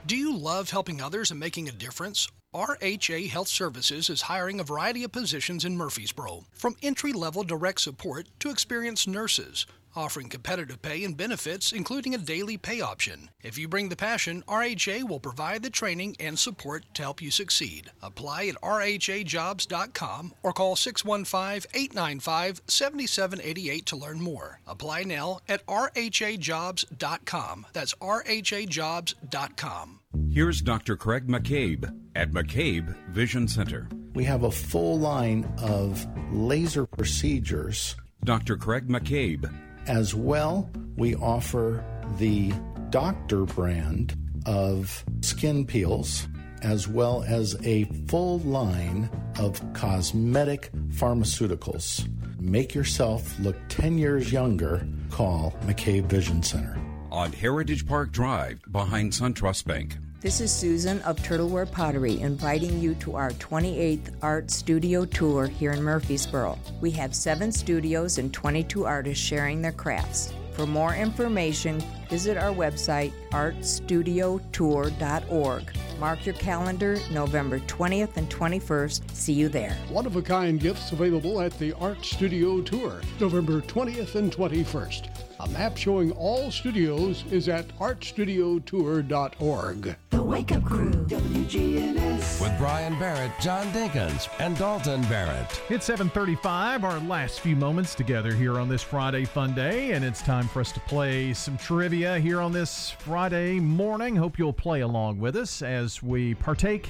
Do you love helping others and making a difference? RHA Health Services is hiring a variety of positions in Murfreesboro, from entry level direct support to experienced nurses, offering competitive pay and benefits, including a daily pay option. If you bring the passion, RHA will provide the training and support to help you succeed. Apply at rhajobs.com or call 615 895 7788 to learn more. Apply now at rhajobs.com. That's rhajobs.com. Here's Dr. Craig McCabe at McCabe Vision Center. We have a full line of laser procedures. Dr. Craig McCabe. As well, we offer the doctor brand of skin peels, as well as a full line of cosmetic pharmaceuticals. Make yourself look 10 years younger. Call McCabe Vision Center. On Heritage Park Drive behind SunTrust Bank. This is Susan of Turtleware Pottery inviting you to our 28th Art Studio Tour here in Murfreesboro. We have seven studios and 22 artists sharing their crafts. For more information, visit our website artstudiotour.org. Mark your calendar November 20th and 21st. See you there. One of a kind gifts available at the Art Studio Tour, November 20th and 21st. A map showing all studios is at artstudiotour.org. The Wake Up Crew, WGNS. With Brian Barrett, John Dinkins, and Dalton Barrett. It's 7:35, our last few moments together here on this Friday fun day, and it's time for us to play some trivia here on this Friday morning. Hope you'll play along with us as we partake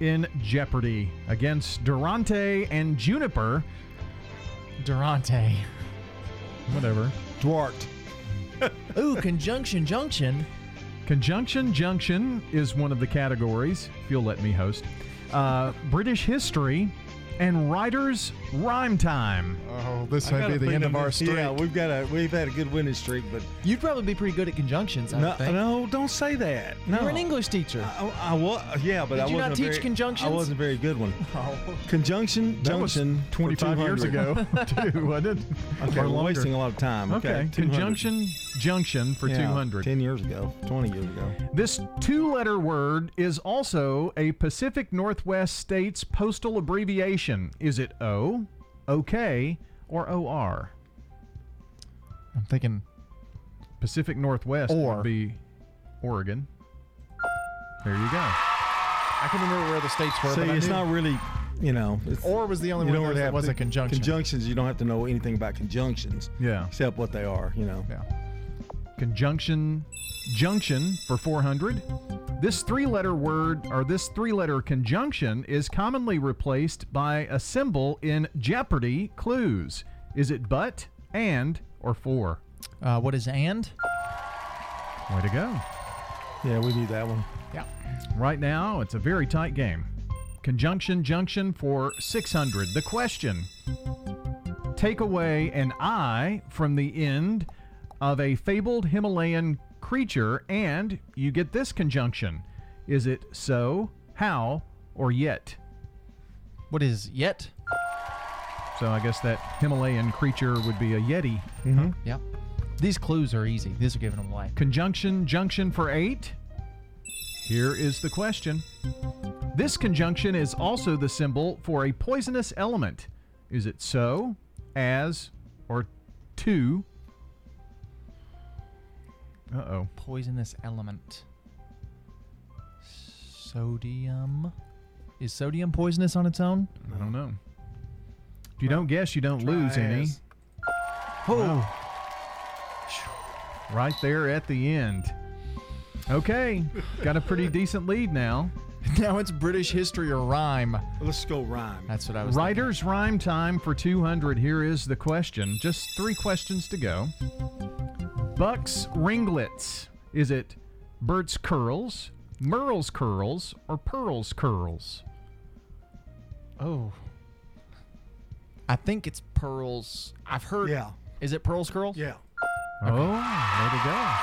in Jeopardy against Durante and Juniper. Durante. Whatever. Dwart. *laughs* Ooh, conjunction junction. Conjunction Junction is one of the categories, if you'll let me host. Uh, British history and writers rhyme time. Oh, this I got a feeling that- Yeah, we've got a we've had a good winning streak, but You'd probably be pretty good at conjunctions. I no, think. no, don't say that. No, You're an English teacher. I, I was, yeah, but Did I you wasn't not a teach very, conjunctions? I wasn't a very good one. *laughs* Oh. Conjunction That was junction. for 25 years 200. ago, *laughs* *laughs* too, wasn't it? Okay, Or we're longer. wasting a lot of time. Okay, Okay, 200. conjunction junction for Yeah, 200. 10 years ago, 20 years ago. This two letter word is also a Pacific Northwest state's postal abbreviation. Is it O, OK, or OR? I'm thinking Pacific Northwest Or. would be Oregon. There you go. I can remember where the states were. See, but I it's knew- not really, you know. It's, Or was the only you one don't that really have was to- a conjunction. Conjunctions, you don't have to know anything about conjunctions. Yeah. Except what they are, you know. Yeah. Conjunction junction for 400. This three letter word or this three letter conjunction is commonly replaced by a symbol in Jeopardy clues. Is it but, and, or for? Uh, what is and? Way to go. Yeah, we need that one. Yeah. Right now, it's a very tight game. Conjunction junction for 600. The question Take away an I from the end of a fabled Himalayan creature, and you get this conjunction. Is it so, how, or yet? What is yet? So I guess that Himalayan creature would be a Yeti. Mm-hmm. Yep. These clues are easy. These are giving them away. Conjunction junction for eight. Here is the question. This conjunction is also the symbol for a poisonous element. Is it so, as, or to? Uh oh. Poisonous element. Sodium. Is sodium poisonous on its own? I don't know. If you don't guess, you don't lose any. as. Oh. Right there at the end. Okay. Got a pretty *laughs* decent lead now. now it's British history or rhyme. Let's go rhyme. That's what I was. Writer's rhyme time for 200. Here is the question. Just three questions to go. Buck's ringlets. Is it Bert's curls, Merle's curls, or Pearl's curls? Oh. I think it's pearls. I've heard. Yeah. Is it pearls curls? Yeah. Oh, there to go.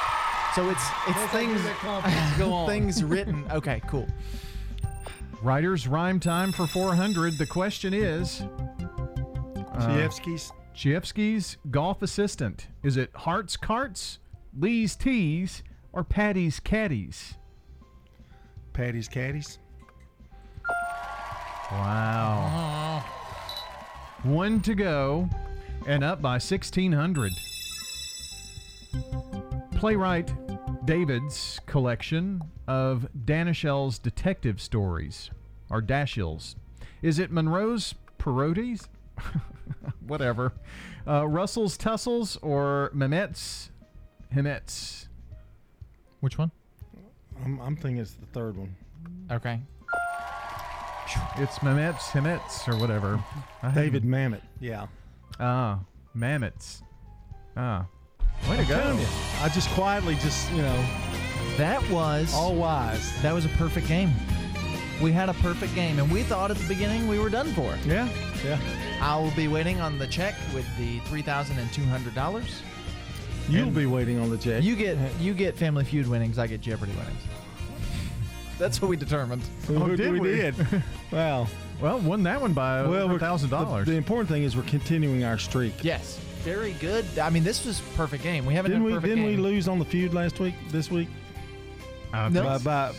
So it's it's Don't things give that confidence. Go *laughs* on. things written. Okay, cool. Writer's rhyme time for 400. The question is uh, Chievsky's. Golf assistant. Is it Hart's carts, Lee's tees, or Patty's caddies? Patty's Caddies. Wow. One to go, and up by 1600. Playwright David's collection of Danishell's detective stories, or Dashill's. Is it Monroe's Peroties? *laughs* Whatever. Uh, Russell's Tussles or Mehmet's Hemets? Which one? I'm, I'm thinking it's the third one. Okay. It's Mehmet's Hemets or whatever. David Mamet. Yeah. Ah, Mammoths. Ah. Way to go. I just quietly just, you know, That was all wise. that was a perfect game. We had a perfect game, and we thought at the beginning we were done for. Yeah. Yeah. I will be waiting on the check with the three thousand and two hundred dollars. You'll be waiting on the check. You get you get Family Feud winnings. I get Jeopardy winnings. That's what we determined. Oh, did we, we? *laughs* did. wow. Well, won that one by Well, over a thousand dollars. the important thing is we're continuing our streak. Yes, very good. I mean, this was perfect game. We haven't Didn't done we? perfect Didn't we lose on the feud last week? This week? Uh, No. By, by,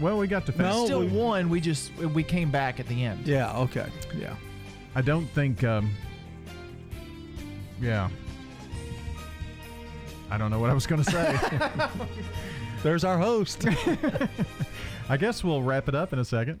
well, we got to finish. No, Still we- won. We just we came back at the end. yeah. Okay. Yeah. I don't think. Um, yeah. I don't know what I was going to say. *laughs* There's our host. *laughs* I guess we'll wrap it up in a second.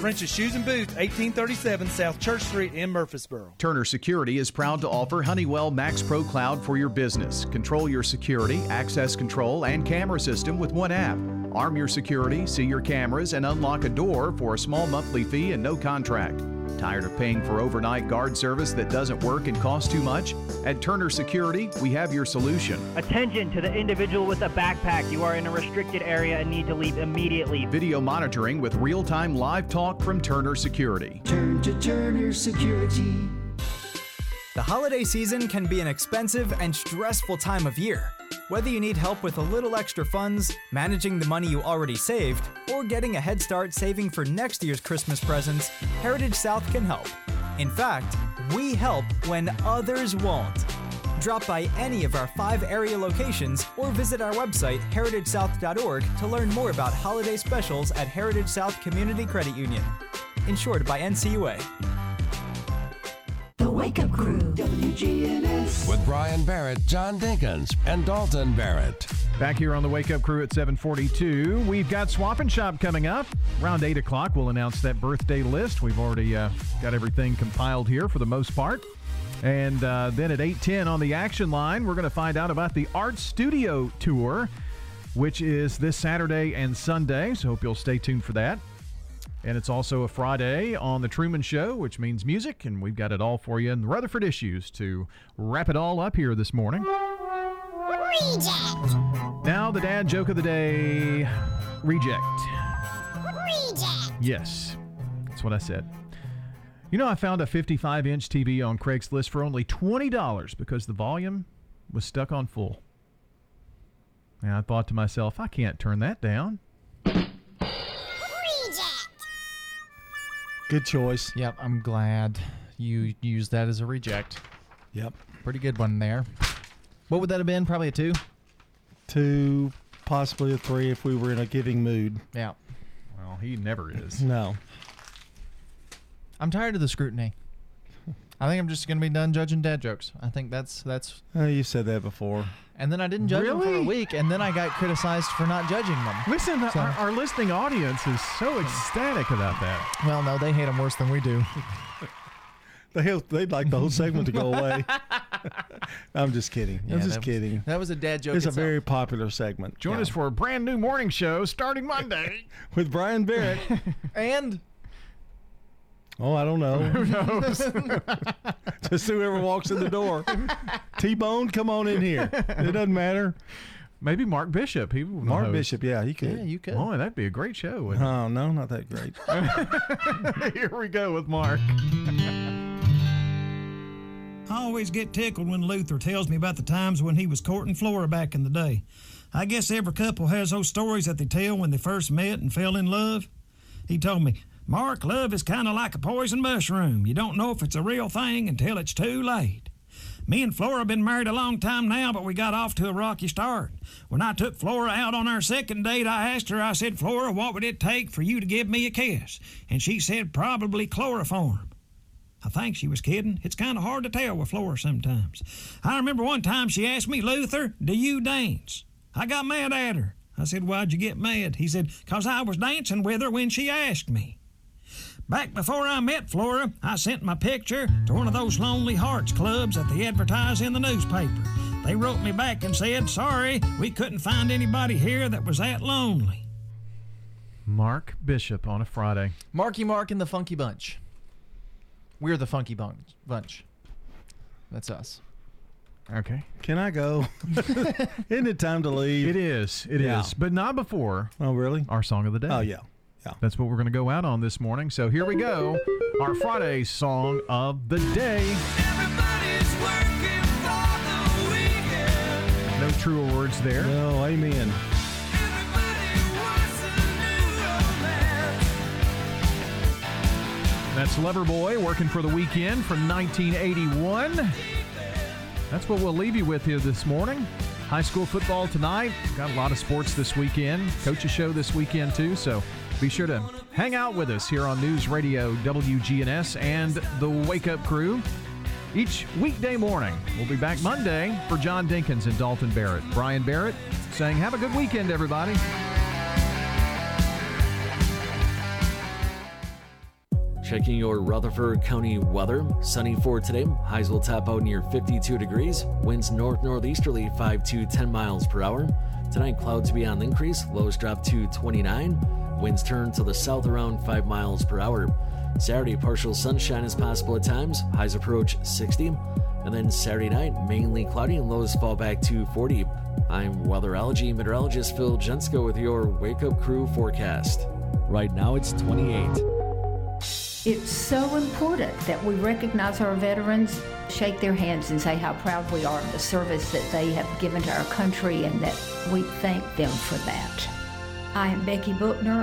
French's Shoes and Boots, 1837 South Church Street in Murfreesboro. Turner Security is proud to offer Honeywell Max Pro Cloud for your business. Control your security, access control, and camera system with one app. Arm your security, see your cameras, and unlock a door for a small monthly fee and no contract. Tired of paying for overnight guard service that doesn't work and costs too much? At Turner Security, we have your solution. Attention to the individual with a backpack. You are in a restricted area and need to leave immediately. Video monitoring with real time live talk from Turner Security. Turn to Turner Security. The holiday season can be an expensive and stressful time of year. Whether you need help with a little extra funds, managing the money you already saved, or getting a head start saving for next year's Christmas presents, Heritage South can help. In fact, we help when others won't. Drop by any of our five area locations or visit our website, heritagesouth.org, to learn more about holiday specials at Heritage South Community Credit Union. Insured by NCUA. The Wake Up Crew, WGNS. With Brian Barrett, John Dinkins, and Dalton Barrett. Back here on the Wake Up Crew at 742, we've got Swap and Shop coming up. Around 8 o'clock, we'll announce that birthday list. We've already uh, got everything compiled here for the most part. And uh, then at 8.10 on the action line, we're going to find out about the Art Studio Tour, which is this Saturday and Sunday. So hope you'll stay tuned for that. And it's also a Friday on The Truman Show, which means music, and we've got it all for you in the Rutherford issues to wrap it all up here this morning. Reject. Now, the dad joke of the day reject. Reject. Yes, that's what I said. You know, I found a 55 inch TV on Craigslist for only $20 because the volume was stuck on full. And I thought to myself, I can't turn that down. Good choice. Yep, I'm glad you used that as a reject. Yep. Pretty good one there. What would that have been? Probably a two? Two, possibly a three if we were in a giving mood. Yeah. Well, he never is. No. I'm tired of the scrutiny. I think I'm just gonna be done judging dad jokes. I think that's that's. Uh, you said that before. And then I didn't judge them for a Really? week, and then I got criticized for not judging them. Listen, So- our, our listening audience is so ecstatic about that. Well, no, they hate them worse than we do. *laughs* The hell, they'd like the whole segment to go away. *laughs* I'm just kidding. Yeah, I'm that just was- kidding. that was a dad joke It's a itself. very popular segment. Join us for a brand new morning show starting Monday. *laughs* with Brian Barrett. and oh, I don't know. Who knows? *laughs* just whoever walks in the door. *laughs* T Bone, come on in here. It doesn't matter. Maybe Mark Bishop. He would Mark host. Bishop, yeah, he could. Yeah, you could. Boy, that'd be a great show. wouldn't Oh no, not that great. *laughs* Here we go with Mark. I always get tickled when Luther tells me about the times when he was courting Flora back in the day. I guess every couple has those stories that they tell when they first met and fell in love. He told me, Mark, love is kind of like a poison mushroom. You don't know if it's a real thing until it's too late. Me and Flora have been married a long time now, but we got off to a rocky start. When I took Flora out on our second date, I asked her, I said, Flora, what would it take for you to give me a kiss? And she said, probably chloroform. I think she was kidding. It's kind of hard to tell with Flora sometimes. I remember one time she asked me, Luther, do you dance? I got mad at her. I said, Why'd you get mad? He said, Because I was dancing with her when she asked me. Back before I met Flora, I sent my picture to one of those Lonely Hearts clubs that they advertise in the newspaper. They wrote me back and said, Sorry, we couldn't find anybody here that was that lonely. Mark Bishop on a Friday. Marky Mark and the Funky Bunch. We're the Funky Bunch. bunch. That's us. Okay. Can I go? *laughs* Isn't it time to leave? It is. It is, Yeah. But not before. Oh, really? Our song of the day. Oh, yeah. Yeah. That's what we're going to go out on this morning. So here we go. Our Friday song of the day. No truer words there. No, amen. That's Loverboy working for the weekend from 1981. That's what we'll leave you with here this morning. High school football tonight. Got a lot of sports this weekend. Coaches show this weekend too. So be sure to hang out with us here on News Radio WGNS and the Wake Up Crew each weekday morning. We'll be back Monday for John Dinkins and Dalton Barrett. Brian Barrett saying, Have a good weekend, everybody. Checking your Rutherford County weather. Sunny for today. Highs will top out near 52 degrees. Winds north northeasterly 5 to 10 miles per hour. Tonight, clouds to be on the increase. Lows drop to 29. Winds turn to the south around 5 miles per hour. Saturday, partial sunshine is possible at times. Highs approach 60. And then Saturday night, mainly cloudy and lows fall back to 40. I'm weatherology meteorologist Phil Jensko with your Wake Up Crew forecast. Right now, it's 28. It's so important that we recognize our veterans, shake their hands, and say how proud we are of the service that they have given to our country and that we thank them for that. I am Becky Bookner.